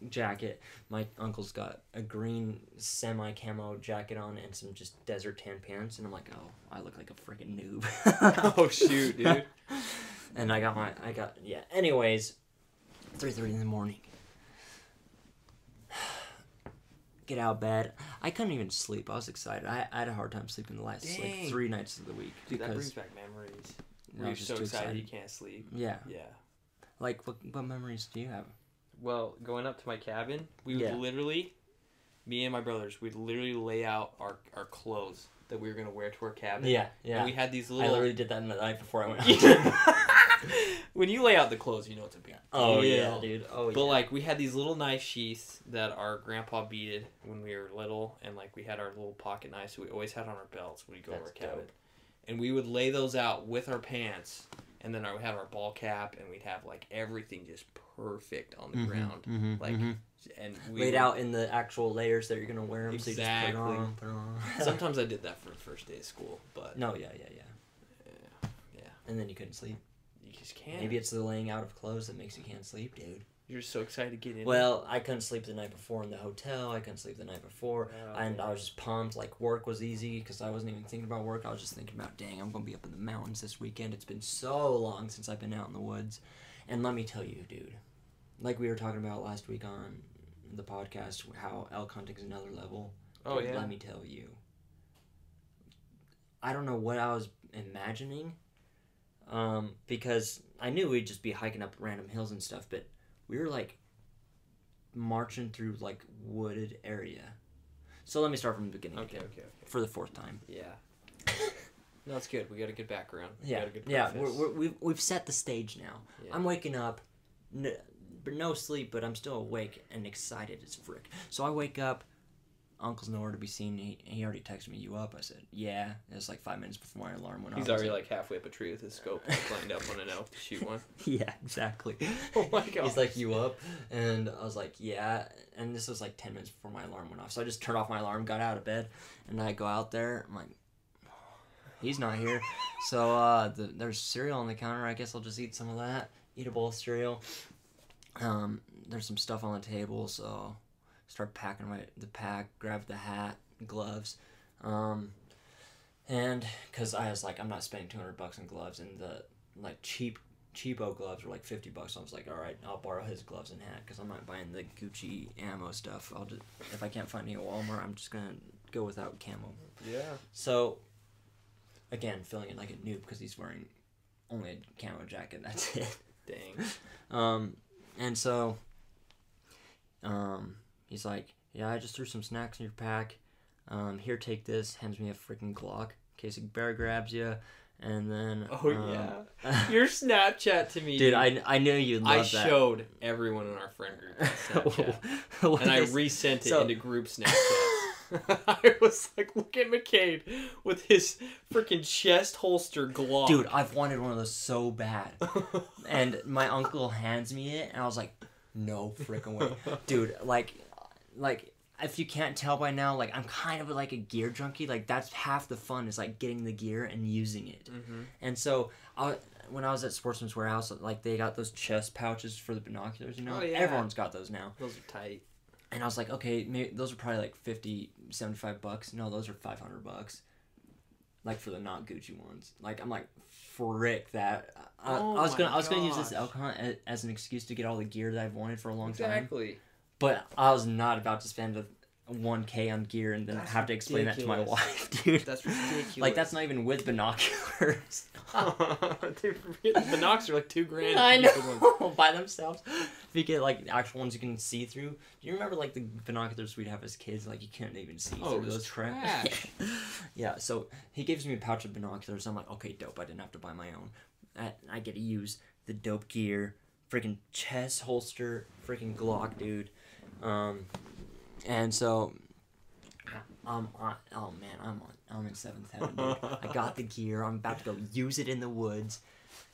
jacket. My uncle's got a green semi camo jacket on and some just desert tan pants, and I'm like, oh, I look like a freaking noob. Oh, shoot, dude. and I got my, I got yeah. Anyways, three thirty in the morning. Get out of bed. I couldn't even sleep. I was excited. I, I had a hard time sleeping the last like three nights of the week Dude, that brings back memories. You're so excited, excited. you can't sleep? yeah. Yeah. Like what what memories do you have? Well, going up to my cabin, we would Yeah. literally, me and my brothers, we'd literally lay out our, our clothes that we were gonna wear to our cabin. Yeah, And yeah. we had these little. I literally did that the night before I went. when you lay out the clothes, you know it's a big. oh deal. yeah, dude. Oh yeah. But like we had these little knife sheaths that our grandpa beaded when we were little, and like we had our little pocket knives, we always had on our belts when we go to our cabin. dope. And we would lay those out with our pants, and then I would have our ball cap, and we'd have like everything just perfect on the Mhm, ground, mhm, like, mhm. and we laid would- out in the actual layers that you're gonna wear them. So you just put Exactly. on, put on. Sometimes I did that for the first day of school, but no, yeah, yeah, yeah. yeah, yeah, And then you couldn't sleep. you just can't. Maybe it's the laying out of clothes that makes you can't sleep, dude. You're so excited to get in. Well, I couldn't sleep the night before in the hotel. I couldn't sleep the night before, Oh, and yeah. I was just pumped. Like work was easy because I wasn't even thinking about work. I was just thinking about, dang, I'm gonna be up in the mountains this weekend. It's been so long since I've been out in the woods, and let me tell you, dude, like we were talking about last week on the podcast, how elk hunting's another level. oh yeah, Let me tell you. I don't know what I was imagining, um, because I knew we'd just be hiking up random hills and stuff, but we were like marching through like wooded area. So let me start from the beginning okay, again okay, okay. for the fourth time. Yeah. No, it's good. We got a good background. We Yeah, got a good yeah, we're, we're, we've we've set the stage now. Yeah. I'm waking up, n- but no sleep, but I'm still awake and excited as frick. So I wake up. Uncle's nowhere to be seen. He, he already texted me, "You up?" I said, "Yeah." It was like five minutes before my alarm went off. He's already like halfway up a tree with his scope lined up on an elk to shoot one. yeah, exactly. Oh my god. He's like, "You up?" And I was like, "Yeah." And this was like ten minutes before my alarm went off. So I just turned off my alarm, got out of bed, and I go out there. I'm like, "He's not here." So uh, the, there's cereal on the counter. I guess I'll just eat some of that. Eat a bowl of cereal. Um, there's some stuff on the table, so start packing my the pack. Grab the hat, gloves, um, and because I was like, I'm not spending 200 bucks on gloves, and the like cheap cheapo gloves were like 50 bucks. So I was like, all right, I'll borrow his gloves and hat because I'm not buying the Gucci ammo stuff. I'll just if I can't find any at Walmart, I'm just gonna go without camo. yeah. So, again, feeling it like a noob because he's wearing only a camo jacket. That's it. Dang. Um, and so, um, he's like, "Yeah, I just threw some snacks in your pack. Um, here, take this." Hands me a freaking Glock in case a bear grabs you, and then. Oh um, yeah. Your Snapchat to me. dude, I I knew you'd love I that. showed everyone in our friend group Snapchat. And I resent it so- into group Snapchats. I was like, look at McKade with his freaking chest holster Glock. Dude, I've wanted one of those so bad. and my uncle hands me it, and I was like, no freaking way, dude. Like, like if you can't tell by now, like I'm kind of like a gear junkie. Like that's half the fun is like getting the gear and using it. Mhm. And so I, when I was at Sportsman's Warehouse, like they got those chest pouches for the binoculars. You know, Oh, yeah. everyone's got those now. Those are tight. And I was like, okay, maybe those are probably like 50, 75 bucks. No, those are 500 bucks. Like for the not Gucci ones. Like I'm like, frick that. I, Oh I was gonna I was gonna use this hunt as, as an excuse to get all the gear that I've wanted for a long time. Exactly. But I was not about to spend a one k on gear and then That's have to explain that to my wife, dude. That's ridiculous. Like that's not even with binoculars. The are like two grand. I for good ones. know by themselves. If you get like actual ones you can see through. Do you remember like the binoculars we'd have as kids? Like you couldn't even see Oh, through those trash. yeah. So he gives me a pouch of binoculars. I'm like, okay, dope. I didn't have to buy my own. I, I get to use the dope gear, freaking chest holster, freaking Glock, dude. Um, and so. I'm on, oh man, I'm on, I'm in seventh heaven, dude. I got the gear. I'm about to go use it in the woods.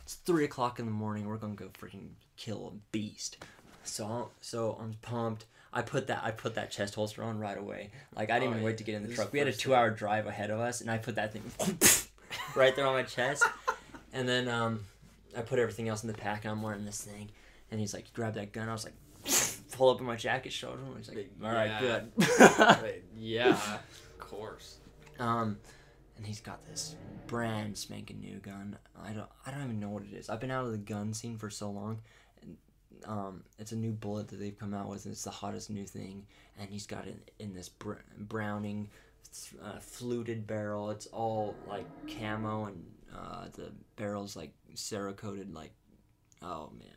It's three o'clock in the morning. We're gonna go freaking kill a beast. So so I'm pumped. I put that I put that chest holster on right away. Like I didn't Oh, even yeah. wait to get in the This truck. We had a two hour drive ahead of us, and I put that thing right there on my chest. And then um, I put everything else in the pack, and I'm wearing this thing. And he's like, "Grab that gun." I was like, pull up in my jacket, showed him. He's like, "All right, Yeah. good." Yeah, of course. Um, and he's got this brand spanking new gun. I don't, I don't even know what it is. I've been out of the gun scene for so long. And, um, it's a new bullet that they've come out with. And it's the hottest new thing, and he's got it in this br- Browning, uh, fluted barrel. It's all like camo, and uh, the barrel's like cerakoted. Like, oh man.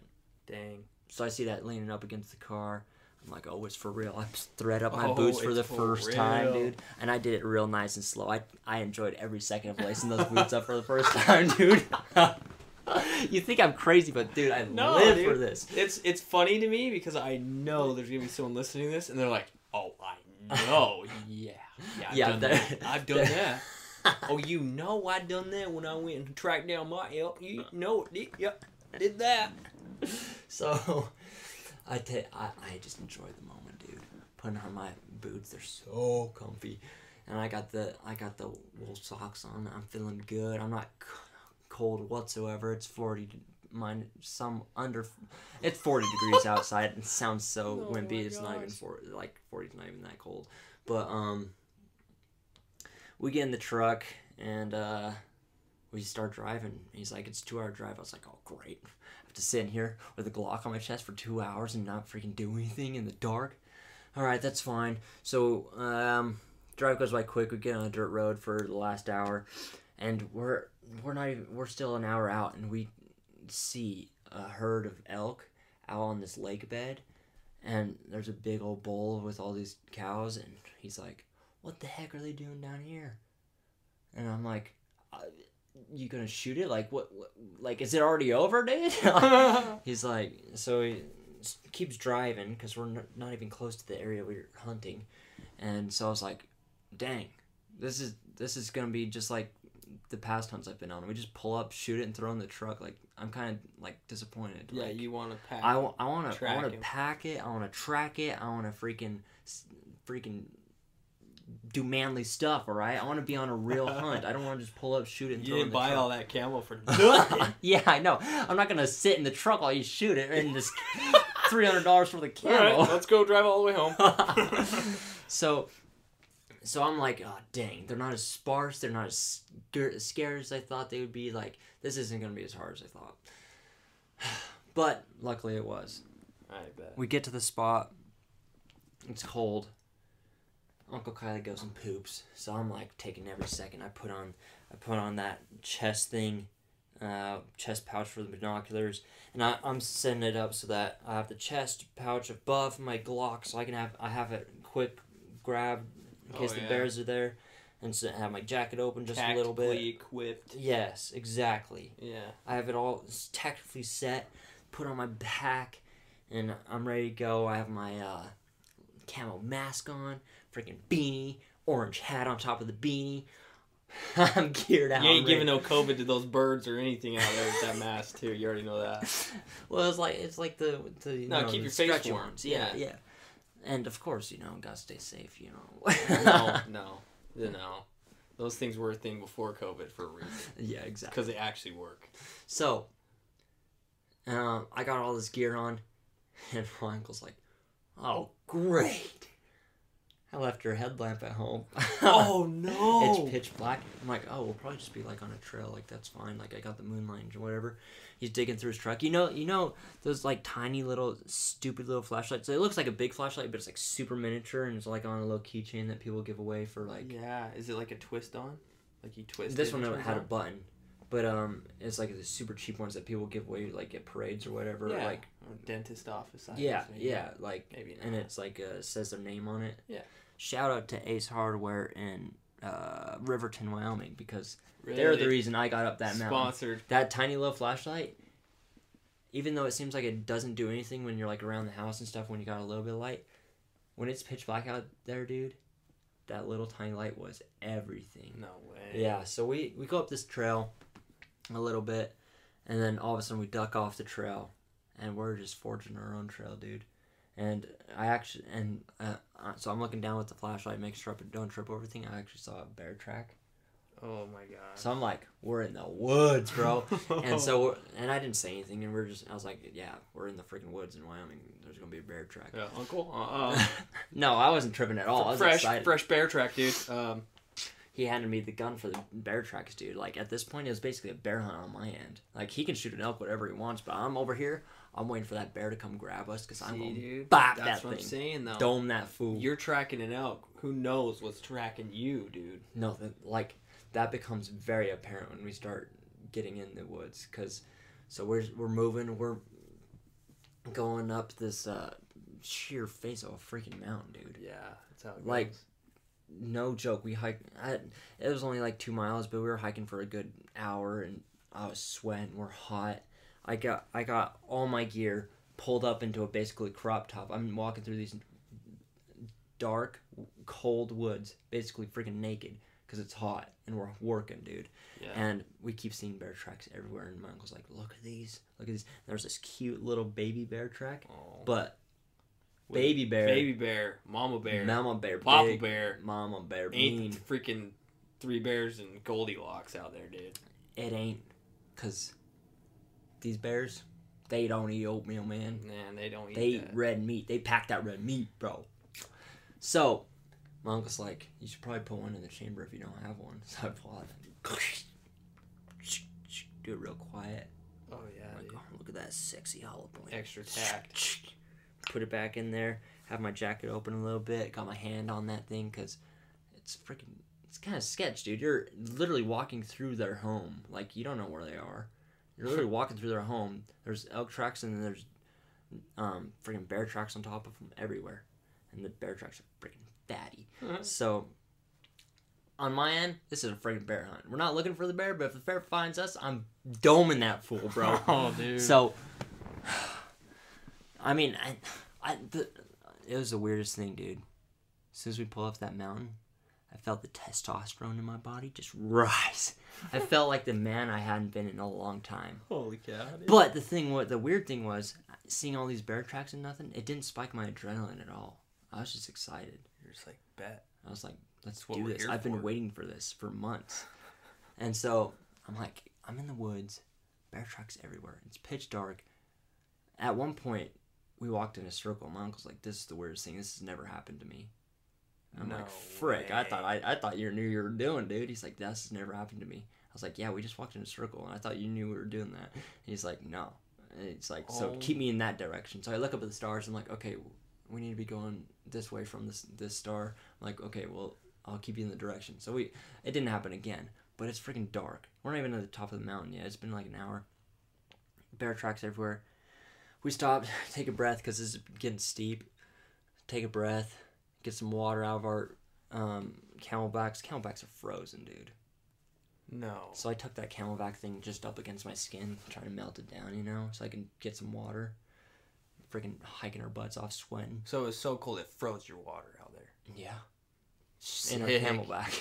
Dang. So I see that leaning up against the car. I'm like, oh, it's for real. I thread up my Oh, boots for the for first time, dude. And I did it real nice and slow. I, I enjoyed every second of lacing those boots up for the first time, dude. you think I'm crazy, but dude, I No, live dude. for this. It's it's funny to me because I know there's gonna be someone listening to this and they're like, oh, I know, yeah, yeah, I've Yeah, done that- that. I've done that. oh, you know I done that when I went and tracked down my elk. You know it, yep, did that. So, I ta- I I just enjoy the moment, dude. Putting on my boots, they're so comfy, and I got the I got the wool socks on. I'm feeling good. I'm not c- cold whatsoever. It's forty mine some under. It's forty degrees outside. It sounds so Oh wimpy. It's not even gosh. for like forty's not even that cold, but um. We get in the truck and uh, we start driving. He's like, "It's a two-hour drive." I was like, "Oh, great." To sit in here with a Glock on my chest for two hours and not freaking do anything in the dark. All right, that's fine. So, um, drive goes by quick. We get on a dirt road for the last hour, and we're we're not even we're still an hour out, and we see a herd of elk out on this lake bed, and there's a big old bull with all these cows, and he's like, "What the heck are they doing down here?" And I'm like, "You gonna shoot it? Like what? what like is it already over, dude?" He's like, so he keeps driving because we're n- not even close to the area we are hunting, and so I was like, "Dang, this is this is gonna be just like the past hunts I've been on. We just pull up, shoot it, and throw it in the truck. Like I'm kind of like disappointed. Yeah, like, you want to pack. I, wa- I want to I want to pack it. I want to track it. I want to freaking freaking do manly stuff. All right. I want to be on a real hunt. I don't want to just pull up, shoot it, and you throw it in didn't buy truck. all that camo for nothing. yeah, I know. I'm not gonna sit in the truck while you shoot it and just three hundred dollars for the all right, let's go drive all the way home. so, so I'm like, oh dang, they're not as sparse. They're not as scared as I thought they would be. Like this isn't gonna be as hard as I thought. But luckily it was. I bet. We get to the spot. It's cold. Uncle Kylie goes and poops, so I'm like taking every second. I put on, I put on that chest thing, uh, chest pouch for the binoculars, and I, I'm setting it up so that I have the chest pouch above my Glock, so I can have I have it quick grab in Oh, case the bears are there, and so I have my jacket open just a little bit. equipped. Yes, exactly. Yeah. I have it all tactically set, put on my back, and I'm ready to go. I have my uh, camo mask on, freaking beanie, orange hat on top of the beanie. I'm geared out. You ain't giving no COVID to those birds or anything out there with that mask too. You already know that. Well, it's like it's like the the you No, know, keep your face warm. ones. Yeah, Yeah. yeah. And of course, you know, gotta stay safe. You know. No, no, no. Those things were a thing before COVID for a reason. Yeah, exactly. Because they actually work. So, um, I got all this gear on, and my uncle's like, "Oh, great! I left your headlamp at home." Oh no! It's pitch black. I'm like, oh, we'll probably just be like on a trail. Like that's fine. Like I got the moonlight or whatever. He's digging through his truck. You know, you know those like tiny little stupid little flashlights. So it looks like a big flashlight, but it's like super miniature and it's like on a little keychain that people give away for like. yeah, is it like a twist on? Like you twist This one and it turns had a button, but um, it's like the super cheap ones that people give away like at parades or whatever. yeah, Like or dentist office. I yeah, yeah, like Maybe and it's like uh, says their name on it. Yeah. Shout out to Ace Hardware in uh, Riverton, Wyoming, because they're the reason I got up that mountain. Sponsored. That tiny little flashlight, even though it seems like it doesn't do anything when you're like around the house and stuff when you got a little bit of light, when it's pitch black out there, dude, that little tiny light was everything. No way. Yeah, so we we go up this trail a little bit, and then all of a sudden we duck off the trail, and we're just forging our own trail, dude. And I actually and uh, uh, so I'm looking down with the flashlight, make sure I don't trip over everything. I actually saw a bear track, Oh my god. so I'm like, we're in the woods, bro. and so and I didn't say anything, and we're just I was like, yeah, we're in the freaking woods in Wyoming. There's gonna be a bear track. Yeah, uncle. Uh, uh no, I wasn't tripping at all. Fresh, excited. fresh bear track, dude. Um, he handed me the gun for the bear tracks, dude. Like at this point, it was basically a bear hunt on my end. Like he can shoot an elk whatever he wants, but I'm over here. I'm waiting for that bear to come grab us because I'm gonna dude. bop That's that what thing, I'm saying, though. dome that fool. You're tracking an elk. Who knows what's tracking you, dude? no, that, like that becomes very apparent when we start getting in the woods. Cause so we're we're moving, we're going up this uh, sheer face of a freaking mountain, dude. Yeah, that's how it Like, goes. no joke. We hiked. I, it was only like two miles, but we were hiking for a good hour, and I was sweating. We're hot. I got I got all my gear pulled up into a basically crop top. I'm walking through these dark, cold woods, basically freaking naked because it's hot and we're working, dude. Yeah. And we keep seeing bear tracks everywhere. And my uncle's like, "Look at these! Look at these!" There's this cute little baby bear track, Oh. but With baby bear, baby bear, mama bear, mama bear, papa bear. mama bear, Ain't mean. freaking three bears and Goldilocks out there, dude. It ain't, cause these bears, they don't eat oatmeal, man. Man, they don't eat They eat red meat. They pack that red meat, bro. So, my uncle's like, you should probably put one in the chamber if you don't have one. So I pull out, do it real quiet. Oh yeah, Like, oh, look at that sexy hollow point. extra tact. Put it back in there. Have my jacket open a little bit. Got my hand on that thing because it's freaking. It's kind of sketch, dude. You're literally walking through their home. Like you don't know where they are. You're literally walking through their home. There's elk tracks and then there's um freaking bear tracks on top of them everywhere, and the bear tracks are freaking fatty. Mhm. So. On my end, this is a freaking bear hunt. We're not looking for the bear, but if the bear finds us, I'm doming that fool, bro. oh, dude. So, I mean, I, I, the, it was the weirdest thing, dude. As soon as we pull up that mountain, I felt the testosterone in my body just rise. I felt like the man I hadn't been in a long time. holy cow, dude. But the thing, what the weird thing was, seeing all these bear tracks and nothing, it didn't spike my adrenaline at all. I was just excited. You're just like bet. I was like, let's do this. I've been for. waiting for this for months. and so I'm like, I'm in the woods, bear tracks everywhere. It's pitch dark. At one point, we walked in a circle. My uncle's like, this is the weirdest thing. This has never happened to me. I'm No like, frick, I thought. I, I thought you knew you were doing, dude. He's like, has never happened to me. I was like, yeah, we just walked in a circle, and I thought you knew we were doing that. And he's like, no. And it's like, so Oh. keep me in that direction. So I look up at the stars. I'm like, okay, we need to be going this way from this this star. I'm like, okay, well, I'll keep you in the direction. So we, it didn't happen again, but it's freaking dark. We're not even at the top of the mountain yet. It's been like an hour. Bear tracks everywhere. We stopped, take a breath because it's getting steep. Take a breath, get some water out of our um, camelbacks. Camelbacks are frozen, dude. No. So I took that camelback thing just up against my skin, trying to melt it down, you know, so I can get some water. Freaking hiking our butts off, sweating. So it was so cold it froze your water out there. Yeah. In our Sick. camelback.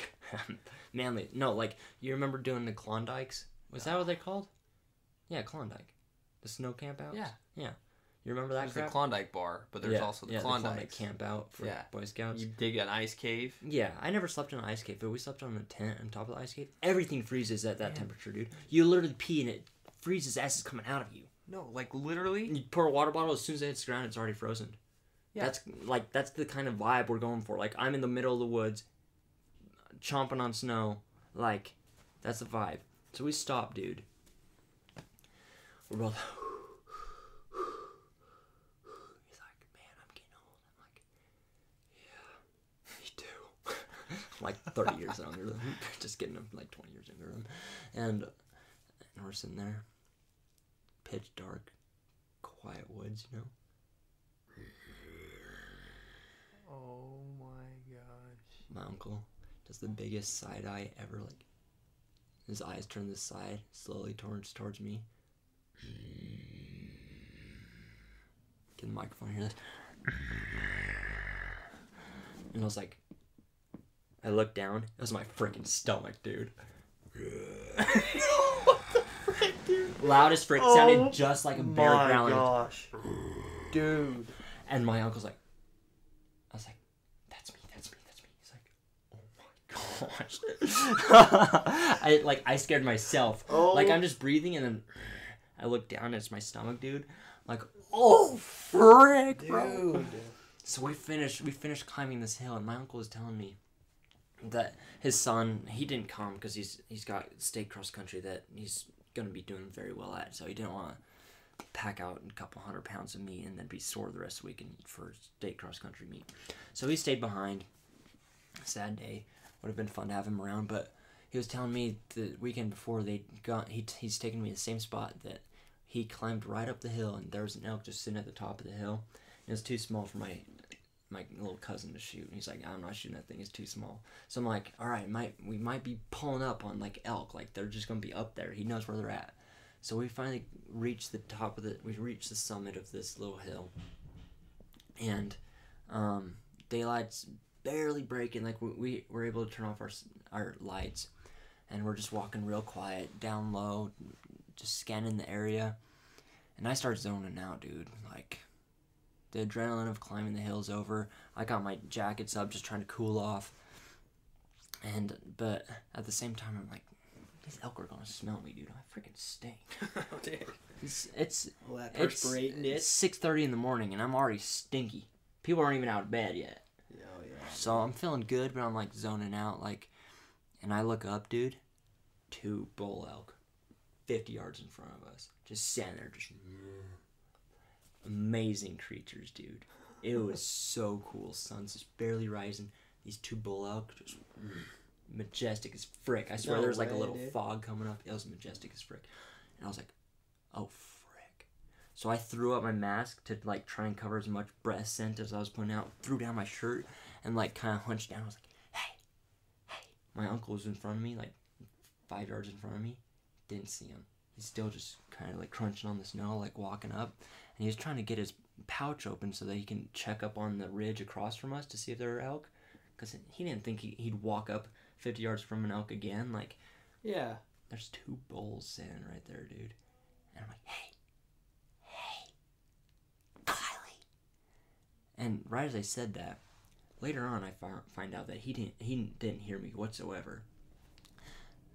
Manly. No, like, you remember doing the Klondikes? Was that what they're called? Yeah, Klondike. The snow camp outs? Yeah. Yeah. You remember that There's the? Klondike bar, but there's yeah, also the yeah, Klondike. camp out for Yeah. Boy Scouts. You dig an ice cave. Yeah, I never slept in an ice cave, but we slept on a tent on top of the ice cave. Everything freezes at that Man. temperature, dude. You literally pee and it freezes as it's coming out of you. No, like literally. You pour a water bottle as soon as it hits the ground, it's already frozen. Yeah. That's like that's the kind of vibe we're going for. Like I'm in the middle of the woods, chomping on snow. Like that's the vibe. So we stop, dude. We're both. He's like, man, I'm getting old. I'm like, yeah, me too. I'm like 30 years younger than him. Just getting him like 20 years younger than him. And, and we're sitting there, pitch dark, quiet woods, you know. Oh my gosh. my uncle does the biggest side eye ever. Like his eyes turn this side slowly towards towards me. Get the microphone hear this. And I was like, I looked down. It was my freaking stomach, dude. what the frick, dude? Loud as frick. Oh sounded just like a bear ground. Oh my growling. gosh, dude. And my uncle's like, I was like, that's me, that's me, that's me. He's like, oh my gosh. I like I scared myself. Oh. Like I'm just breathing and then I look down and it's my stomach, dude. Like, oh frick, bro. Dude. So we finished we finished climbing this hill and my uncle was telling me that his son he didn't come because he's he's got state cross country that he's gonna be doing very well at. So he didn't want to pack out a couple hundred pounds of meat and then be sore the rest of the week for state cross country meet so he stayed behind. Sad day. Would have been fun to have him around but he was telling me the weekend before they got he, he's taken me to the same spot that he climbed right up the hill and there was an elk just sitting at the top of the hill. It was too small for my my little cousin to shoot. And he's like, I'm not shooting that thing. It's too small. So I'm like, all right, might we might be pulling up on like elk. Like they're just gonna be up there. He knows where they're at. So we finally reached the top of the. We reached the summit of this little hill, and um, daylight's barely breaking. Like we, we were able to turn off our our lights, and we're just walking real quiet, down low, just scanning the area. And I start zoning out, dude. Like the adrenaline of climbing the hills over. I got my jackets up, just trying to cool off. And but at the same time, I'm like, these elk are gonna smell me, dude. I freaking stink. Oh, dude. It's it's All that perspirating it's it. six thirty in the morning, and I'm already stinky. People aren't even out of bed yet. Oh yeah. So I'm feeling good, but I'm like zoning out. Like, and I look up, dude. Two bull elk, fifty yards in front of us, just standing there, just amazing creatures, dude. It was so cool. Sun's just barely rising. These two bull elk, just majestic as frick. I swear No there was like a little dude. fog coming up. It was majestic as frick, and I was like, oh frick. So I threw up my mask to like try and cover as much breath scent as I was putting out. Threw down my shirt and like kind of hunched down. I was like, hey, hey. My uncle was in front of me, like five yards in front of me. Didn't see him. He's still just kind of like crunching on the snow, like walking up. And he was trying to get his pouch open so that he can check up on the ridge across from us to see if there are elk. Because he didn't think he, he'd walk up 50 yards from an elk again. Like, Yeah. there's two bulls sitting right there, dude. And I'm like, hey, hey, Kylie. And right as I said that, later on I fi- find out that he didn't he didn't hear me whatsoever.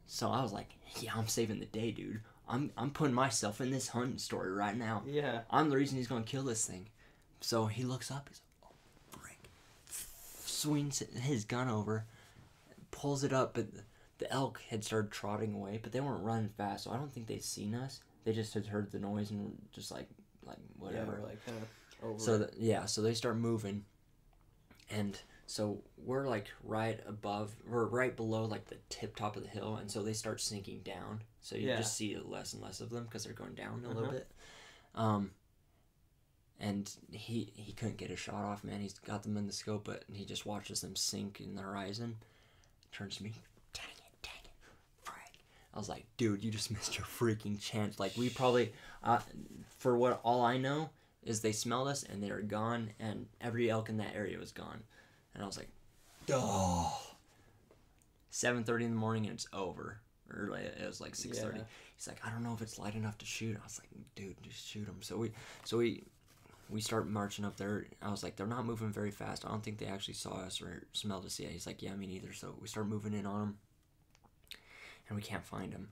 So I was like, yeah, I'm saving the day, dude. I'm I'm putting myself in this hunting story right now. Yeah. I'm the reason he's gonna kill this thing. So he looks up. He's like, oh, frick. Swings his gun over, pulls it up, but the, elk had started trotting away, but they weren't running fast, so I don't think they'd seen us. They just had heard the noise and just like, like whatever. Yeah, like kind of over. So the, yeah, so they start moving, and so we're like right above, we're right below like the tip top of the hill, and so they start sinking down. So you Yeah. just see less and less of them because they're going down a little Uh-huh. bit. Um, and he he couldn't get a shot off, man. He's got them in the scope, but he just watches them sink in the horizon. Turns to me, dang it, dang it, frick. I was like, dude, you just missed your freaking chance. Like we probably, uh, for what all I know is they smelled us and they were gone, and every elk in that area was gone. And I was like, oh. 7.30 in the morning and it's over. Or it was like 6.30. Yeah. He's like, I don't know if it's light enough to shoot. I was like, dude, just shoot him. So we, so we, we start marching up there. I was like, they're not moving very fast. I don't think they actually saw us or smelled us yet. He's like, yeah, me neither. So we start moving in on them, and we can't find them.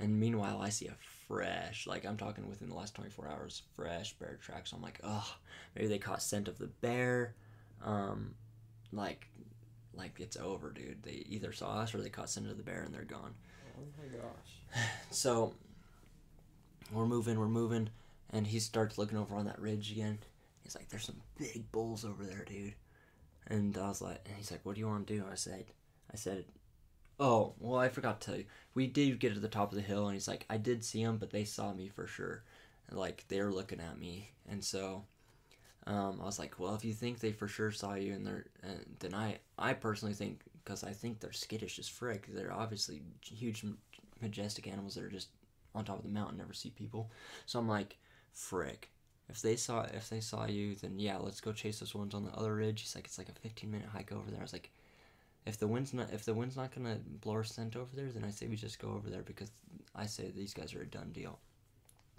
And meanwhile, I see a fresh, like I'm talking within the last 24 hours, fresh bear tracks. So I'm like, oh, maybe they caught scent of the bear. Um, like, like it's over, dude. They either saw us or they caught scent of the bear and they're gone. Oh my gosh. So we're moving, we're moving, and he starts looking over on that ridge again. He's like, "There's some big bulls over there, dude." And I was like, and he's like, "What do you want to do?" I said, "I said, oh, well, I forgot to tell you. We did get to the top of the hill, and he's like, I did see them, but they saw me for sure. Like they were looking at me, and so." Um, I was like, well, if you think they for sure saw you, and they're, uh, then I, I personally think, because I think they're skittish as frick. They're obviously huge, majestic animals that are just on top of the mountain, never see people. So I'm like, frick. If they saw if they saw you, then yeah, let's go chase those ones on the other ridge. He's like, it's like a 15 minute hike over there. I was like, if the wind's not if the wind's not gonna blow our scent over there, then I say we just go over there because I say these guys are a done deal.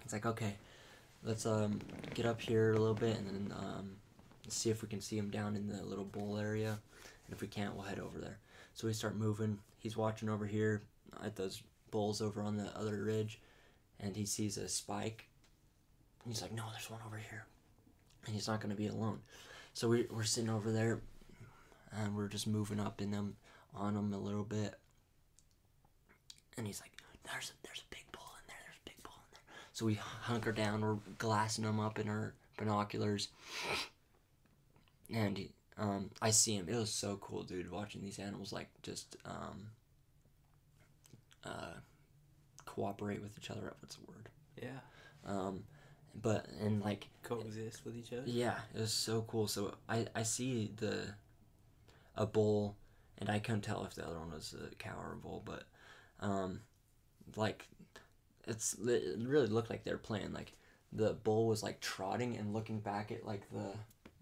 It's like okay, let's um get up here a little bit and then um see if we can see them down in the little bowl area, and if we can't, we'll head over there. So we start moving. He's watching over here at those bulls over on the other ridge, and he sees a spike. He's like, "No, there's one over here," and he's not gonna be alone. So we we're sitting over there, and we're just moving up in them on them a little bit. And he's like, "There's a, there's a big bull in there. There's a big bull in there." So we hunker down. We're glassing them up in our binoculars, and he, um, I see him. It was so cool, dude, watching these animals like just um, uh, cooperate with each other. At what's the word? Yeah. Um, but and like Coexist with each other. yeah, it was so cool. So I I see the a bull, and I couldn't tell if the other one was a cow or a bull, but um, like it's it really looked like they were playing. Like the bull was like trotting and looking back at like the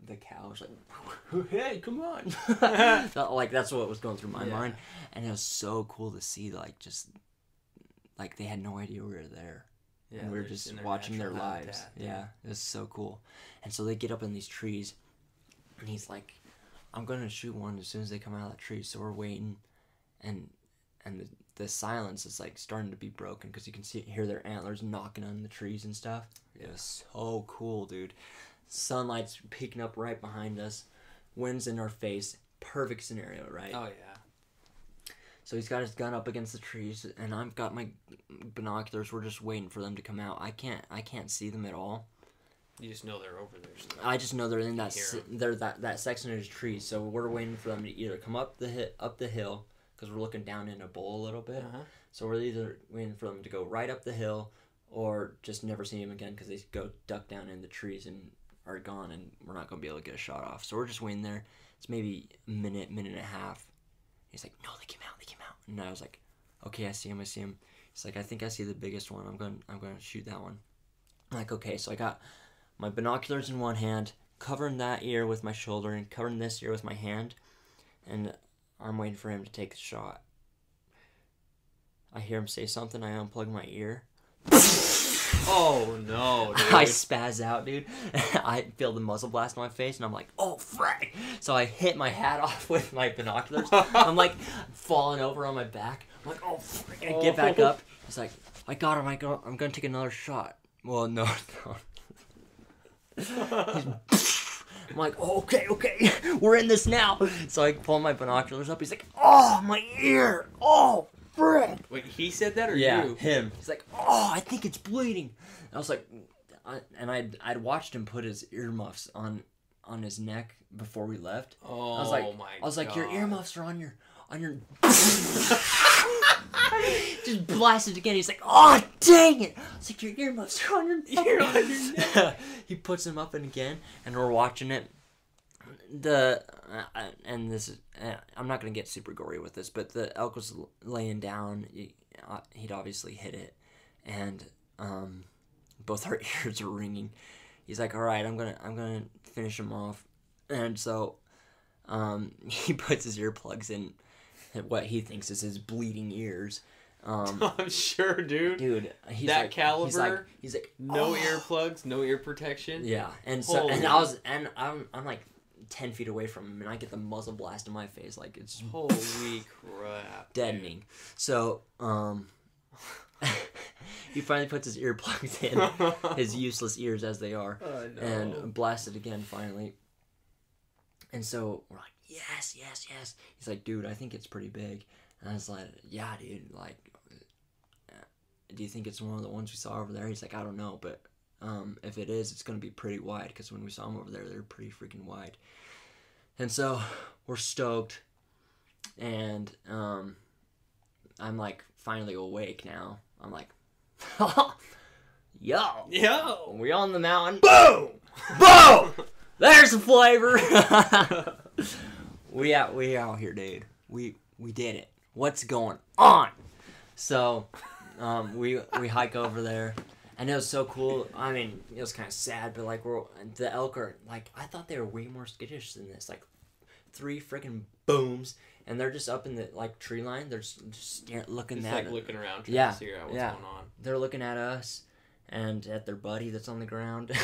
the cow was like, "Hey, come on!" Like that's what was going through my Yeah. mind, and it was so cool to see. Like just like they had no idea we were there Yeah. and we were just watching their lives. habitat. Yeah, it was so cool. And so they get up in these trees, and he's like, "I'm gonna shoot one as soon as they come out of that tree." So we're waiting, and and the, the silence is like starting to be broken because you can see hear their antlers knocking on the trees and stuff. It was so cool, dude. Sunlight's peeking up right behind us, winds in our face. Perfect scenario, right? Oh yeah. So he's got his gun up against the trees, and I've got my binoculars. We're just waiting for them to come out. I can't, I can't see them at all. You just know they're over there. So I just know they're in that, se- they're that that section of the trees. So we're waiting for them to either come up the hit up the hill because we're looking down in a bowl a little bit. uh-huh. So we're either waiting for them to go right up the hill, or just never see them again because they go duck down in the trees and are gone, and we're not gonna be able to get a shot off. So we're just waiting there. It's maybe a minute, minute and a half. He's like, "No, they came out. They came out." And I was like, "Okay, I see him. I see him." He's like, "I think I see the biggest one. I'm going. I'm going to shoot that one." I'm like, "Okay." So I got my binoculars in one hand, covering that ear with my shoulder, and covering this ear with my hand, and I'm waiting for him to take the shot. I hear him say something. I unplug my ear. Oh no, dude. I spaz out, dude. I feel the muzzle blast on my face, and I'm like, "Oh, frick!" So I hit my hat off with my binoculars. I'm like falling over on my back. I'm like, "Oh, frick!" I get back up. He's like, "I got him. I got. I'm gonna take another shot." Well, no, no. I'm like, oh, okay, okay, we're in this now. So I pull my binoculars up. He's like, oh, my ear. Oh, frick. Wait, he said that or Yeah, you? him. He's like, oh, I think it's bleeding. I was like, I, and I'd I'd watched him put his earmuffs on on his neck before we left. Oh I was like, oh my I was like, your God. earmuffs are on your on your. Just blasted again. He's like, oh dang it! I was like, your earmuffs are on your You're on your neck. he puts them up and again, and we're watching it. The uh, and this is uh, I'm not gonna get super gory with this, but the elk was laying down. He, uh, he'd obviously hit it, and um, both our ears are ringing. He's like, "All right, I'm gonna I'm gonna finish him off," and so um, he puts his earplugs in what he thinks is his bleeding ears. Um, I'm sure, dude. dude, he's That like, He's like, caliber? he's like No "Oh." earplugs, no ear protection. Yeah, and so and I was and I'm I'm like ten feet away from him, and I get the muzzle blast in my face, like it's Holy crap. deadening. So um, he finally puts his earplugs dude. in, his useless ears as they are, Oh, no. and blasted again finally. And so we're like, yes, yes, yes. He's like, dude, I think it's pretty big. And I was like, yeah, dude. Like, uh, do you think it's one of the ones we saw over there? He's like, I don't know, but um, if it is, it's gonna be pretty wide because when we saw them over there, they're pretty freaking wide. And so we're stoked, and um, I'm like finally awake now. I'm like, yo, Yo! we on the mountain. Boom! Boom! There's the flavor. we out we out here, dude. We we did it. What's going on? So, um, we we hike over there, and it was so cool. I mean, it was kind of sad, but like we're the elk are like I thought they were way more skittish than this. Like three freaking booms, and they're just up in the like tree line. They're just, just staring, looking Just at like looking around trying Yeah, to figure out what's yeah. going on. they're looking at us and at their buddy that's on the ground.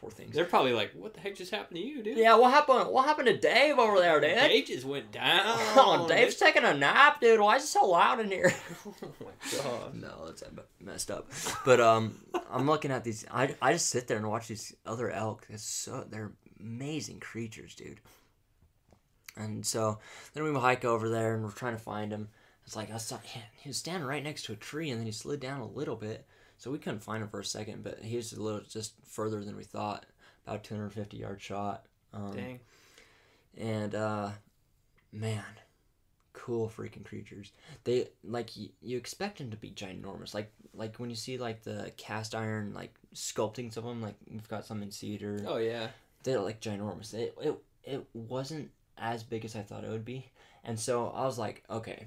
Poor things. They're probably like, what the heck just happened to you, dude? Yeah, what happened? What happened to Dave over there, dude? Dave just went down. Oh, Dave's taking a nap, dude. Why is it so loud in here? oh my god. no, that's messed up. But um, I'm looking at these. I, I just sit there and watch these other elk. It's so they're amazing creatures, dude. And so then we hike over there and we're trying to find him. It's like I saw he was standing right next to a tree and then he slid down a little bit, so we couldn't find him for a second. But he was a little just further than we thought, about 250 yard shot. Um, Dang. and uh man cool freaking creatures they like y- you expect them to be ginormous like like when you see like the cast iron like sculptings of them like we've got some in cedar Oh yeah. they're like ginormous it, it it wasn't as big as i thought it would be. And so i was like okay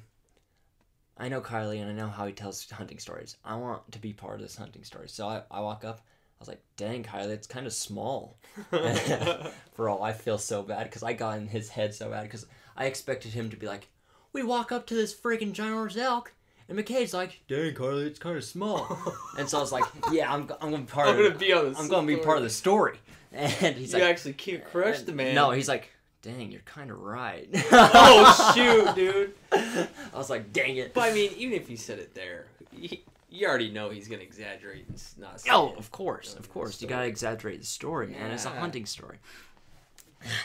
i know kylie and i know how he tells hunting stories. I want to be part of this hunting story. So i, I walk up. I was like dang kylie it's kind of small. For all I feel so bad because I got in his head so bad because I expected him to be like, we walk up to this freaking ginormous elk, and McKay's like, dang, Carly, it's kind of small, and so I was like, yeah, I'm, I'm gonna be part I'm of, gonna be on the I'm gonna be part of the story, and he's like You like, actually can't crush the man. no, he's like, dang, you're kind of right. oh shoot, dude. I was like, dang it. But I mean, even if you said it there, he, you already know he's gonna exaggerate and not say Oh, of course, of course. You gotta exaggerate the story, man. It's a hunting story.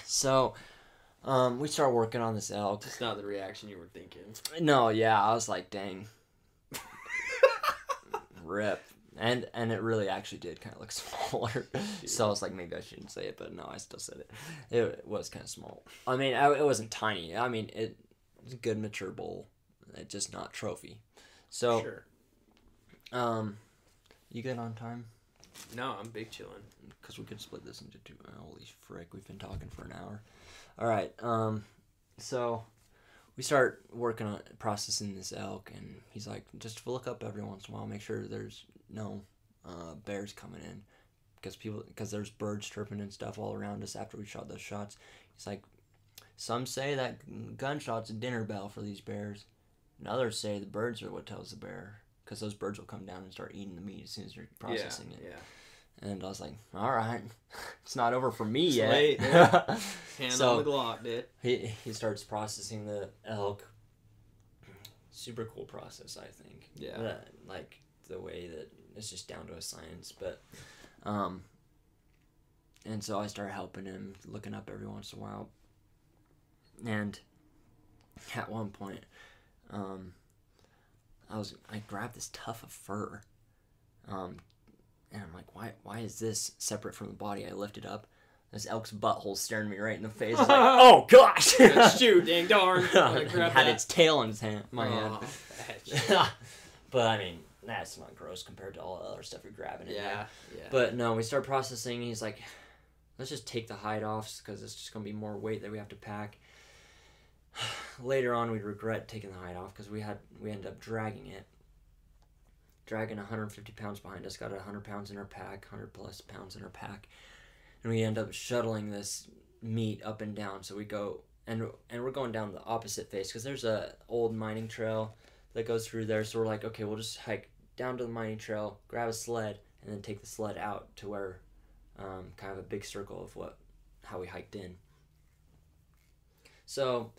So, um, we start working on this elk. It's not the reaction you were thinking. No, yeah, I was like, dang, rip, and and it really actually did kind of look smaller. so I was like, maybe I shouldn't say it, but no, I still said it. It was kind of small. I mean, I, it wasn't tiny. I mean, it was a good mature bowl, it just not trophy. So, Sure. um, you good on time? No, I'm big chilling. because we could split this into two. Holy frick, we've been talking for an hour. All right, um, so we start working on processing this elk, and he's like, just look up every once in a while, make sure there's no uh, bears coming in, because people, because there's birds chirping and stuff all around us after we shot those shots. He's like, some say that gunshot's a dinner bell for these bears, and others say the birds are what tells the bear. Because those birds will come down and start eating the meat as soon as you're processing yeah, it. Yeah. And I was like, all right, it's not over for me It's yet. late, yeah. Hand So- on the Glock, dude. he, he starts processing the elk. Super cool process, I think. Yeah. Like the way that it's just down to a science. But, um, and so I started helping him, looking up every once in a while. And at one point, um, I was I grabbed this tuft of fur, um, and I'm like, why why is this separate from the body? I lift it up. This elk's butthole staring me right in the face. It's like, oh gosh! Shoot, dang darn. it had that? its tail in his hand, my Oh, hand. but I mean, that's not gross compared to all the other stuff you're grabbing. there. yeah, yeah. But no, we start processing. He's like, let's just take the hide off because it's just gonna be more weight that we have to pack. Later on, we regret taking the hide off because we had we ended up dragging it, dragging 150 pounds behind us. Got 100 pounds in our pack, 100 plus pounds in our pack, and we end up shuttling this meat up and down. So we go and and we're going down the opposite face because there's a old mining trail that goes through there. So we're like, okay, we'll just hike down to the mining trail, grab a sled, and then take the sled out to where, um, kind of a big circle of what, how we hiked in. So,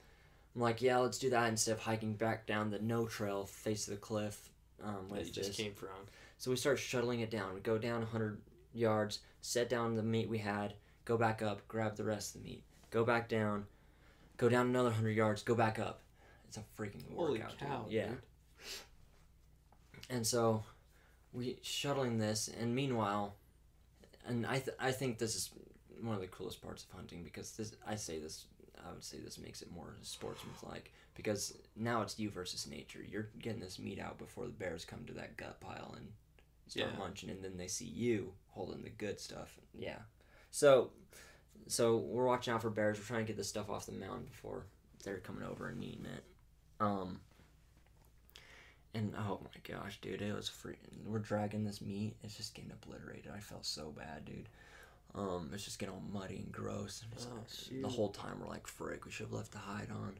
I'm like, yeah, let's do that instead of hiking back down the no trail face of the cliff. Um, That you just this. came from. So we start shuttling it down. We go down 100 yards, set down the meat we had, go back up, grab the rest of the meat, go back down, go down another 100 yards, go back up. It's a freaking Holy workout. cow. Yeah. dude. And so we shuttling this, and meanwhile, and I, th- I think this is one of the coolest parts of hunting because this I say this I would say this makes it more sportsmanlike because now it's you versus nature. You're getting this meat out before the bears come to that gut pile and start Yeah. munching, and then they see you holding the good stuff. Yeah. So, so we're watching out for bears. We're trying to get this stuff off the mound before they're coming over and eating it. Um. And oh my gosh, dude, it was free. We're dragging this meat. It's just getting obliterated. I felt so bad, dude. Um, it's just getting all muddy and gross. And it's- Oh, the whole time we're like, frick, we should have left the hide on.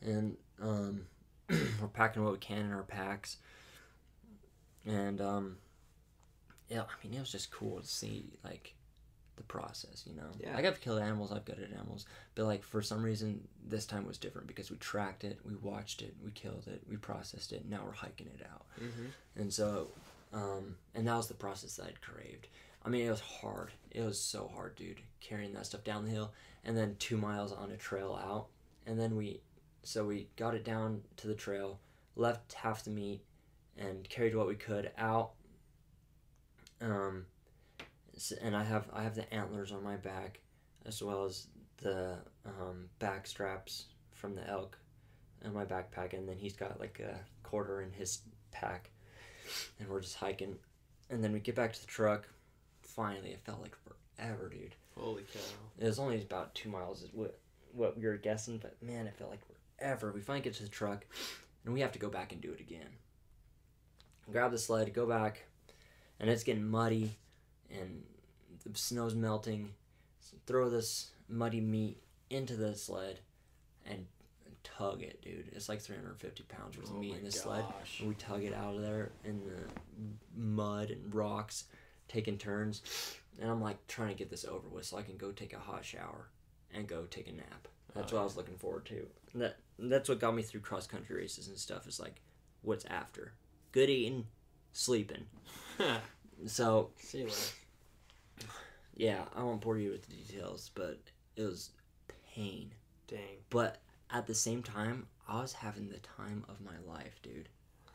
And um, we're packing what we can in our packs. And um, yeah, I mean, it was just cool to see like the process, you know. Yeah. Like I've killed animals, I've gutted animals, but like for some reason this time was different because we tracked it, we watched it, we killed it, we processed it. Now we're hiking it out. Mm-hmm. And so, um, and that was the process that I'd craved. I mean, it was hard. It was so hard, dude, carrying that stuff down the hill and then two miles on a trail out. And then we, so we got it down to the trail, left half the meat, and carried what we could out. Um, and I have I have the antlers on my back, as well as the um, back straps from the elk, in my backpack, and then he's got like a quarter in his pack and we're just hiking. And then we get back to the truck. Finally, it felt like forever, dude. Holy cow. It was only about two miles, is what what we were guessing, but man, it felt like forever. We finally get to the truck, and we have to go back and do it again. Grab the sled, go back, and it's getting muddy, and the snow's melting. So throw this muddy meat into the sled, and tug it, dude. It's like 350 pounds worth of Oh meat in this sled. And we tug it out of there in the mud and rocks, taking turns. And I'm like trying to get this over with so I can go take a hot shower and go take a nap. That's Oh, what I was looking forward to. And that that's what got me through cross country races and stuff. Is like, what's after? Good eating, sleeping. So See less. yeah, I won't bore you with the details, but it was pain. Dang. But at the same time, I was having the time of my life, dude.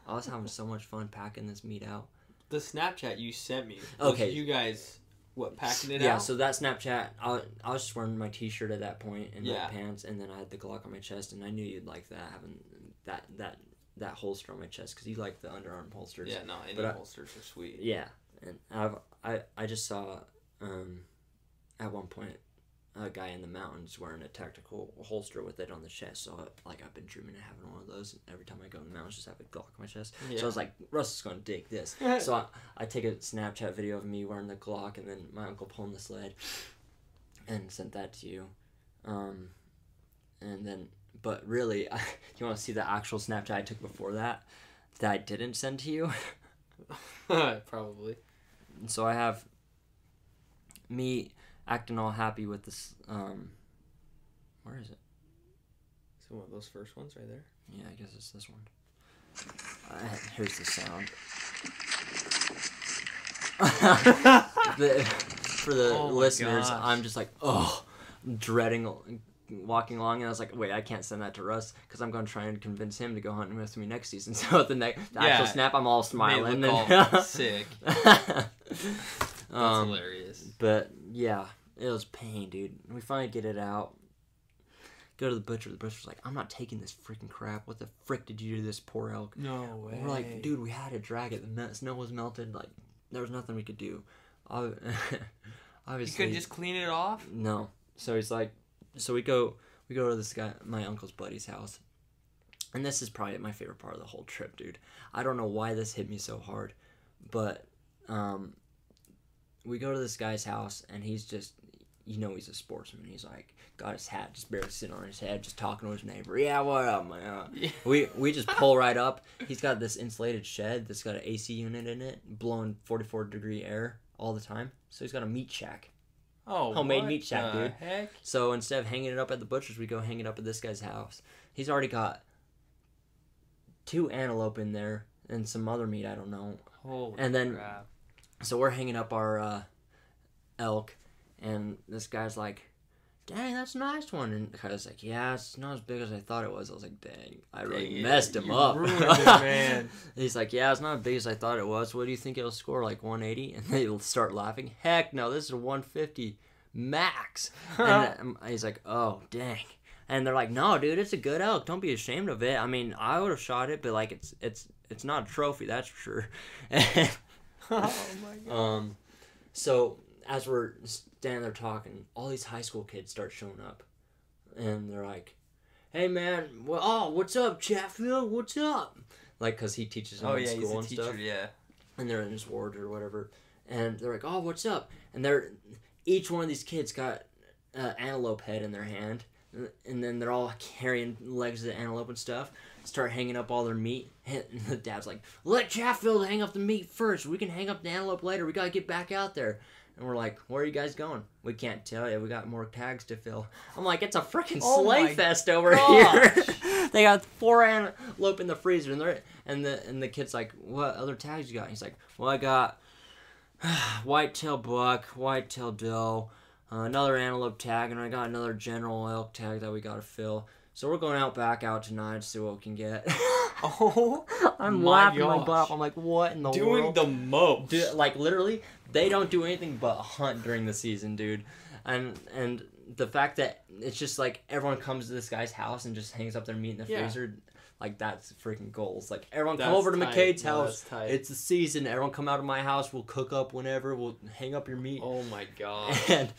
I was having so much fun packing this meat out. The Snapchat you sent me. Okay. You guys, what, packing it up? yeah, out? so that Snapchat, I, I was just wearing my T-shirt at that point and Yeah. my pants, and then I had the Glock on my chest, and I knew you'd like that having that that that holster on my chest because you like the underarm holsters. yeah, no, any But I- holsters are sweet. Yeah, and I've I I just saw um, at one point a guy in the mountains wearing a tactical holster with it on the chest. So like I've been dreaming of having one of those. Every time I go in the mountains, just have a Glock on my chest. Yeah. So I was like, Russell's gonna dig this. so I, I take a Snapchat video of me wearing the Glock and then my uncle pulling the sled, and sent that to you, um, and then but really, I, you want to see the actual Snapchat I took before that that I didn't send to you. Probably. So I have me acting all happy with this. Um, where is it? So one of those first ones right there. Yeah, I guess it's this one. Uh, here's the sound. the, for the Oh listeners, gosh. I'm just like, oh, dreading walking along, and I was like, wait, I can't send that to Russ because I'm going to try and convince him to go hunting with me next season. So at the next the actual snap, I'm all smiling. all sick. That's That's hilarious. But yeah, it was pain, dude. We finally get it out. Go to the butcher. The butcher's like, I'm not taking this freaking crap. What the frick did you do to this poor elk? No way. We're like, dude, we had to drag it. The snow was melted. Like, there was nothing we could do. Ob- you Obviously, could just clean it off. no. So he's like, so we go, we go to this guy, my uncle's buddy's house, and this is probably my favorite part of the whole trip, dude. I don't know why this hit me so hard, but um, we go to this guy's house, and he's just, you know he's a sportsman. He's like got his hat just barely sitting on his head, just talking to his neighbor. Yeah, what up, man? Yeah. We we just pull right up. He's got this insulated shed that's got an AC unit in it, blowing 44 degree air all the time. So he's got a meat shack. Oh, Homemade meat shack, the dude. Heck? So instead of hanging it up at the butcher's, we go hang it up at this guy's house. He's already got two antelope in there and some other meat I don't know. Holy And then- crap. So we're hanging up our uh, elk, and this guy's like, "Dang, that's a nice one." And I was like, "Yeah, it's not as big as I thought it was." I was like, "Dang, I really Dang messed him up." it, man. He's like, "Yeah, it's not as big as I thought it was. What do you think it'll score? Like 180?" And they'll start laughing. Heck no, this is a 150 max. and um, he's like, "Oh, dang." And they're like, "No, dude, it's a good elk. Don't be ashamed of it. I mean, I would have shot it, but like, it's it's it's not a trophy, that's for sure." oh my god. Um, so as we're standing there talking, all these high school kids start showing up, and they're like, "Hey man, well, oh, what's up, Chatfield? What's up?" Like, cause he teaches them Oh in yeah, he's school a and teacher. stuff, Yeah. and they're in his ward or whatever, and they're like, "Oh, what's up?" And they're each one of these kids got uh, antelope head in their hand, and then they're all carrying legs of the antelope and stuff. Start hanging up all their meat. And the dad's like, "Let Chatfield hang up the meat first. We can hang up the antelope later. We gotta get back out there." And we're like, "Where are you guys going?" We can't tell you. We got more tags to fill. I'm like, "It's a freaking Oh slay fest over gosh. here." they got four antelope in the freezer, and they're and the and the kid's like, "What other tags you got?" He's like, "Well, I got whitetail buck, whitetail doe, uh, another antelope tag, and I got another general elk tag that we gotta fill." So we're going out back out tonight to see what we can get. Oh, I'm My laughing my butt off. I'm like, what in the doing world? the most. Dude, like literally, they don't do anything but hunt during the season, dude. And and the fact that it's just like everyone comes to this guy's house and just hangs up their meat in the Yeah. freezer, like that's freaking goals. Like everyone come over to tight. McKade's house. that's. It's the season. Everyone come out of my house. We'll cook up whenever. We'll hang up your meat. oh my god. And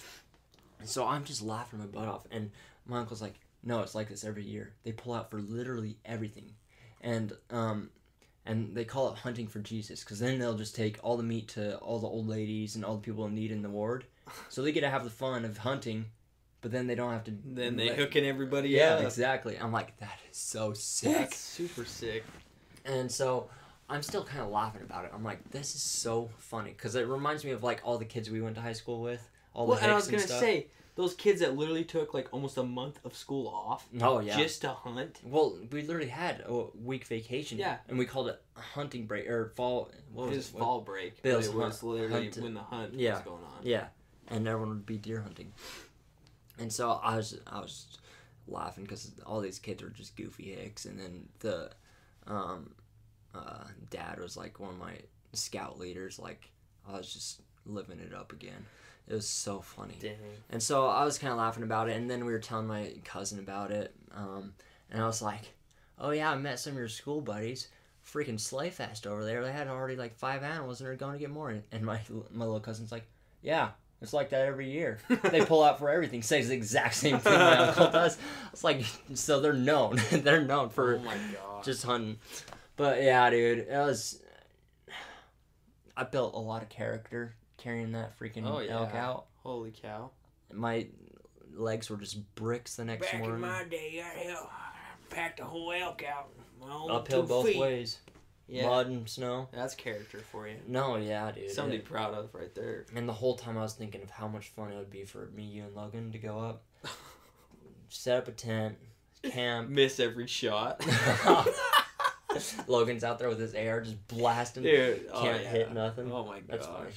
so I'm just laughing my butt off. And my uncle's like, no, it's like this every year. They pull out for literally everything. And um and they call it hunting for Jesus because then they'll just take all the meat to all the old ladies and all the people in need in the ward. So they get to have the fun of hunting, but then they don't have to. Then they let- hooking everybody Yeah, up. exactly. I'm like, that is so sick. That's super sick. And so I'm still kind of laughing about it. I'm like, this is so funny because it reminds me of like all the kids we went to high school with, all the Well, and I was gonna stuff. say those kids that literally took like almost a month of school off oh yeah. just to hunt. well, we literally had a week vacation. Yeah. And we called it a hunting break or fall. What It was it? fall break, But but it was hunt- literally hunt- when the hunt yeah. was going on. Yeah, and everyone would be deer hunting. And so I was I was laughing because all these kids were just goofy hicks, and then the um, uh, dad was like one of my scout leaders. Like I was just living it up again. It was so funny. Dang. And so I was kind of laughing about it, and then we were telling my cousin about it, um, and I was like, "Oh yeah, I met some of your school buddies. Freaking slay fest over there. They had already like five animals, and they're going to get more." And my my little cousin's like, "Yeah, it's like that every year. They pull out for everything. Says the exact same thing my uncle does. It's like so they're known. they're known for oh my god. just hunting. But yeah, dude, it was. I built a lot of character carrying that freaking Oh, elk out Holy cow. my legs were just bricks the next Back in morning. my day, I hell, packed a whole elk out. My Uphill two both feet. ways, Yeah. mud and snow. That's character for you. No, yeah, dude. Something It- proud of right there. and the whole time I was thinking of how much fun it would be for me, you, and Logan to go up, set up a tent, camp. Miss every shot. Logan's out there with his air just blasting. Dude, oh, Can't yeah. hit nothing. Oh my That's gosh. funny.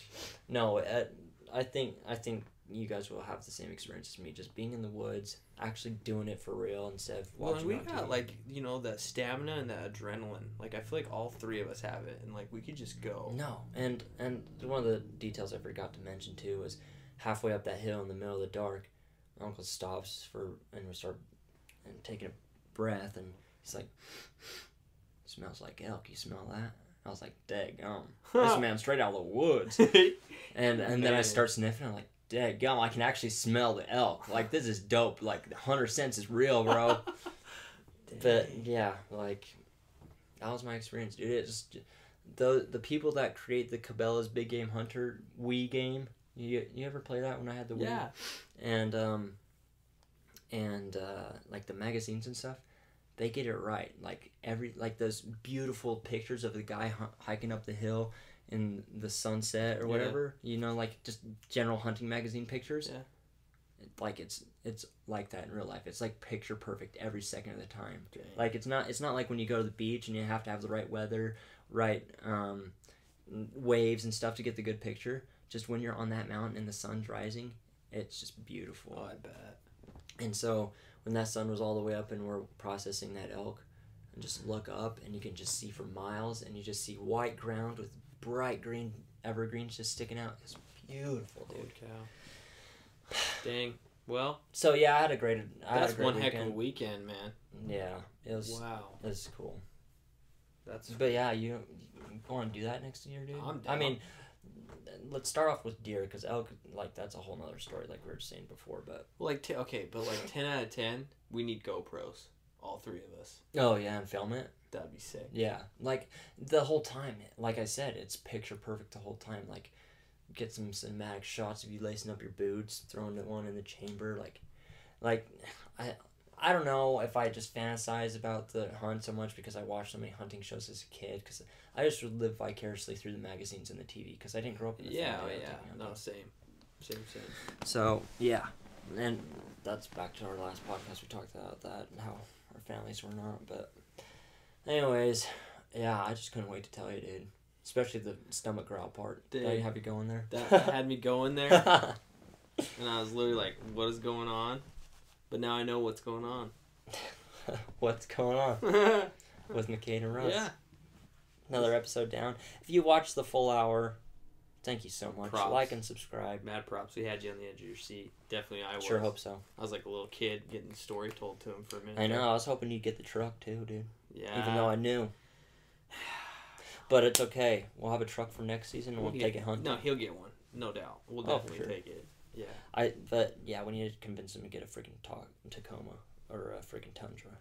No, uh, I think I think you guys will have the same experience as me, just being in the woods, actually doing it for real instead of watching. and we got TV. like you know the stamina and the adrenaline. Like I feel like all three of us have it, and like we could just go. No, and and one of the details I forgot to mention too was halfway up that hill in the middle of the dark, my uncle stops for and we start and taking a breath and he's like, "Smells like elk. You smell that?" I was like, "Daggum, this man straight out of the woods." And and then I start sniffing. I'm like, "Daggum, I can actually smell the elk. Like this is dope. Like the hunter sense is real, bro." but yeah, like that was my experience, dude. It just the the people that create the Cabela's Big Game Hunter Wii game You you ever play that when I had the Wii? Yeah. and um and uh like the magazines and stuff they get it right like every like those beautiful pictures of the guy hu- hiking up the hill in the sunset or Yeah. whatever you know like just general hunting magazine pictures Yeah. Like it's it's like that in real life it's like picture perfect every second of the time Dang. like it's not it's not like when you go to the beach and you have to have the right weather right um waves and stuff to get the good picture just when you're on that mountain and the sun's rising it's just beautiful Oh, I bet. and so when that sun was all the way up and we're processing that elk, and just look up and you can just see for miles and you just see white ground with bright green evergreens just sticking out. It's beautiful, dude. Holy cow. Dang. Well, So yeah, I had a great. I had that's a great one weekend. heck of a weekend, man. Yeah, it was. Wow. It was cool. That's But yeah, you, you want to do that next year, dude? I'm I mean, let's start off with deer because elk, like that's a whole nother story, like we were saying before. But like t- okay, but like ten out of ten, we need GoPros. All three of us. oh yeah, and film it. That'd be sick. Yeah, like the whole time, like I said, it's picture perfect the whole time. Like, get some cinematic shots of you lacing up your boots, throwing the one in the chamber. Like, like I, I don't know if I just fantasize about the hunt so much because I watched so many hunting shows as a kid. Because I just would live vicariously through the magazines and the TV. Because I didn't grow up in the Yeah, family yeah. hunting, No, same. Same, same. So yeah, and that's back to our last podcast. We talked about that and how our families were not. But anyways, yeah, I just couldn't wait to tell you, dude. Especially the stomach growl part. Did I Dude. have you going there? That had me going there, and I was literally like, "What is going on?" But now I know what's going on. What's going on yeah. with McKade and Russ? Another episode down. If you watched the full hour, thank you so much. Props. Like and subscribe. Mad props. We had you on the edge of your seat. Definitely, I was. Sure hope so. I was like a little kid getting the story told to him for a minute. I know. I was hoping you'd get the truck too, dude. Yeah. Even though I knew. But it's okay. We'll have a truck for next season and we'll, get- take it hunting. No, he'll get one. No doubt. We'll Oh, definitely sure. take it. Yeah. I but yeah, we need to convince him to get a freaking ta- Tacoma or a freaking Tundra.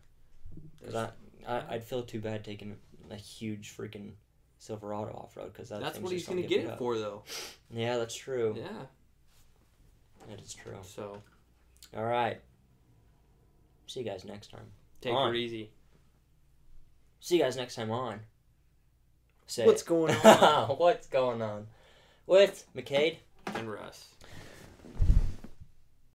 Because I, I I'd feel too bad taking a huge freaking Silverado off road because that That's what he's gonna gonna get get it up. for, though. Yeah, that's true. Yeah. That is true. So All right. See you guys next time. take On. it easy. See you guys next time on. Say What's it. going on? What's going on with McKade? and Russ.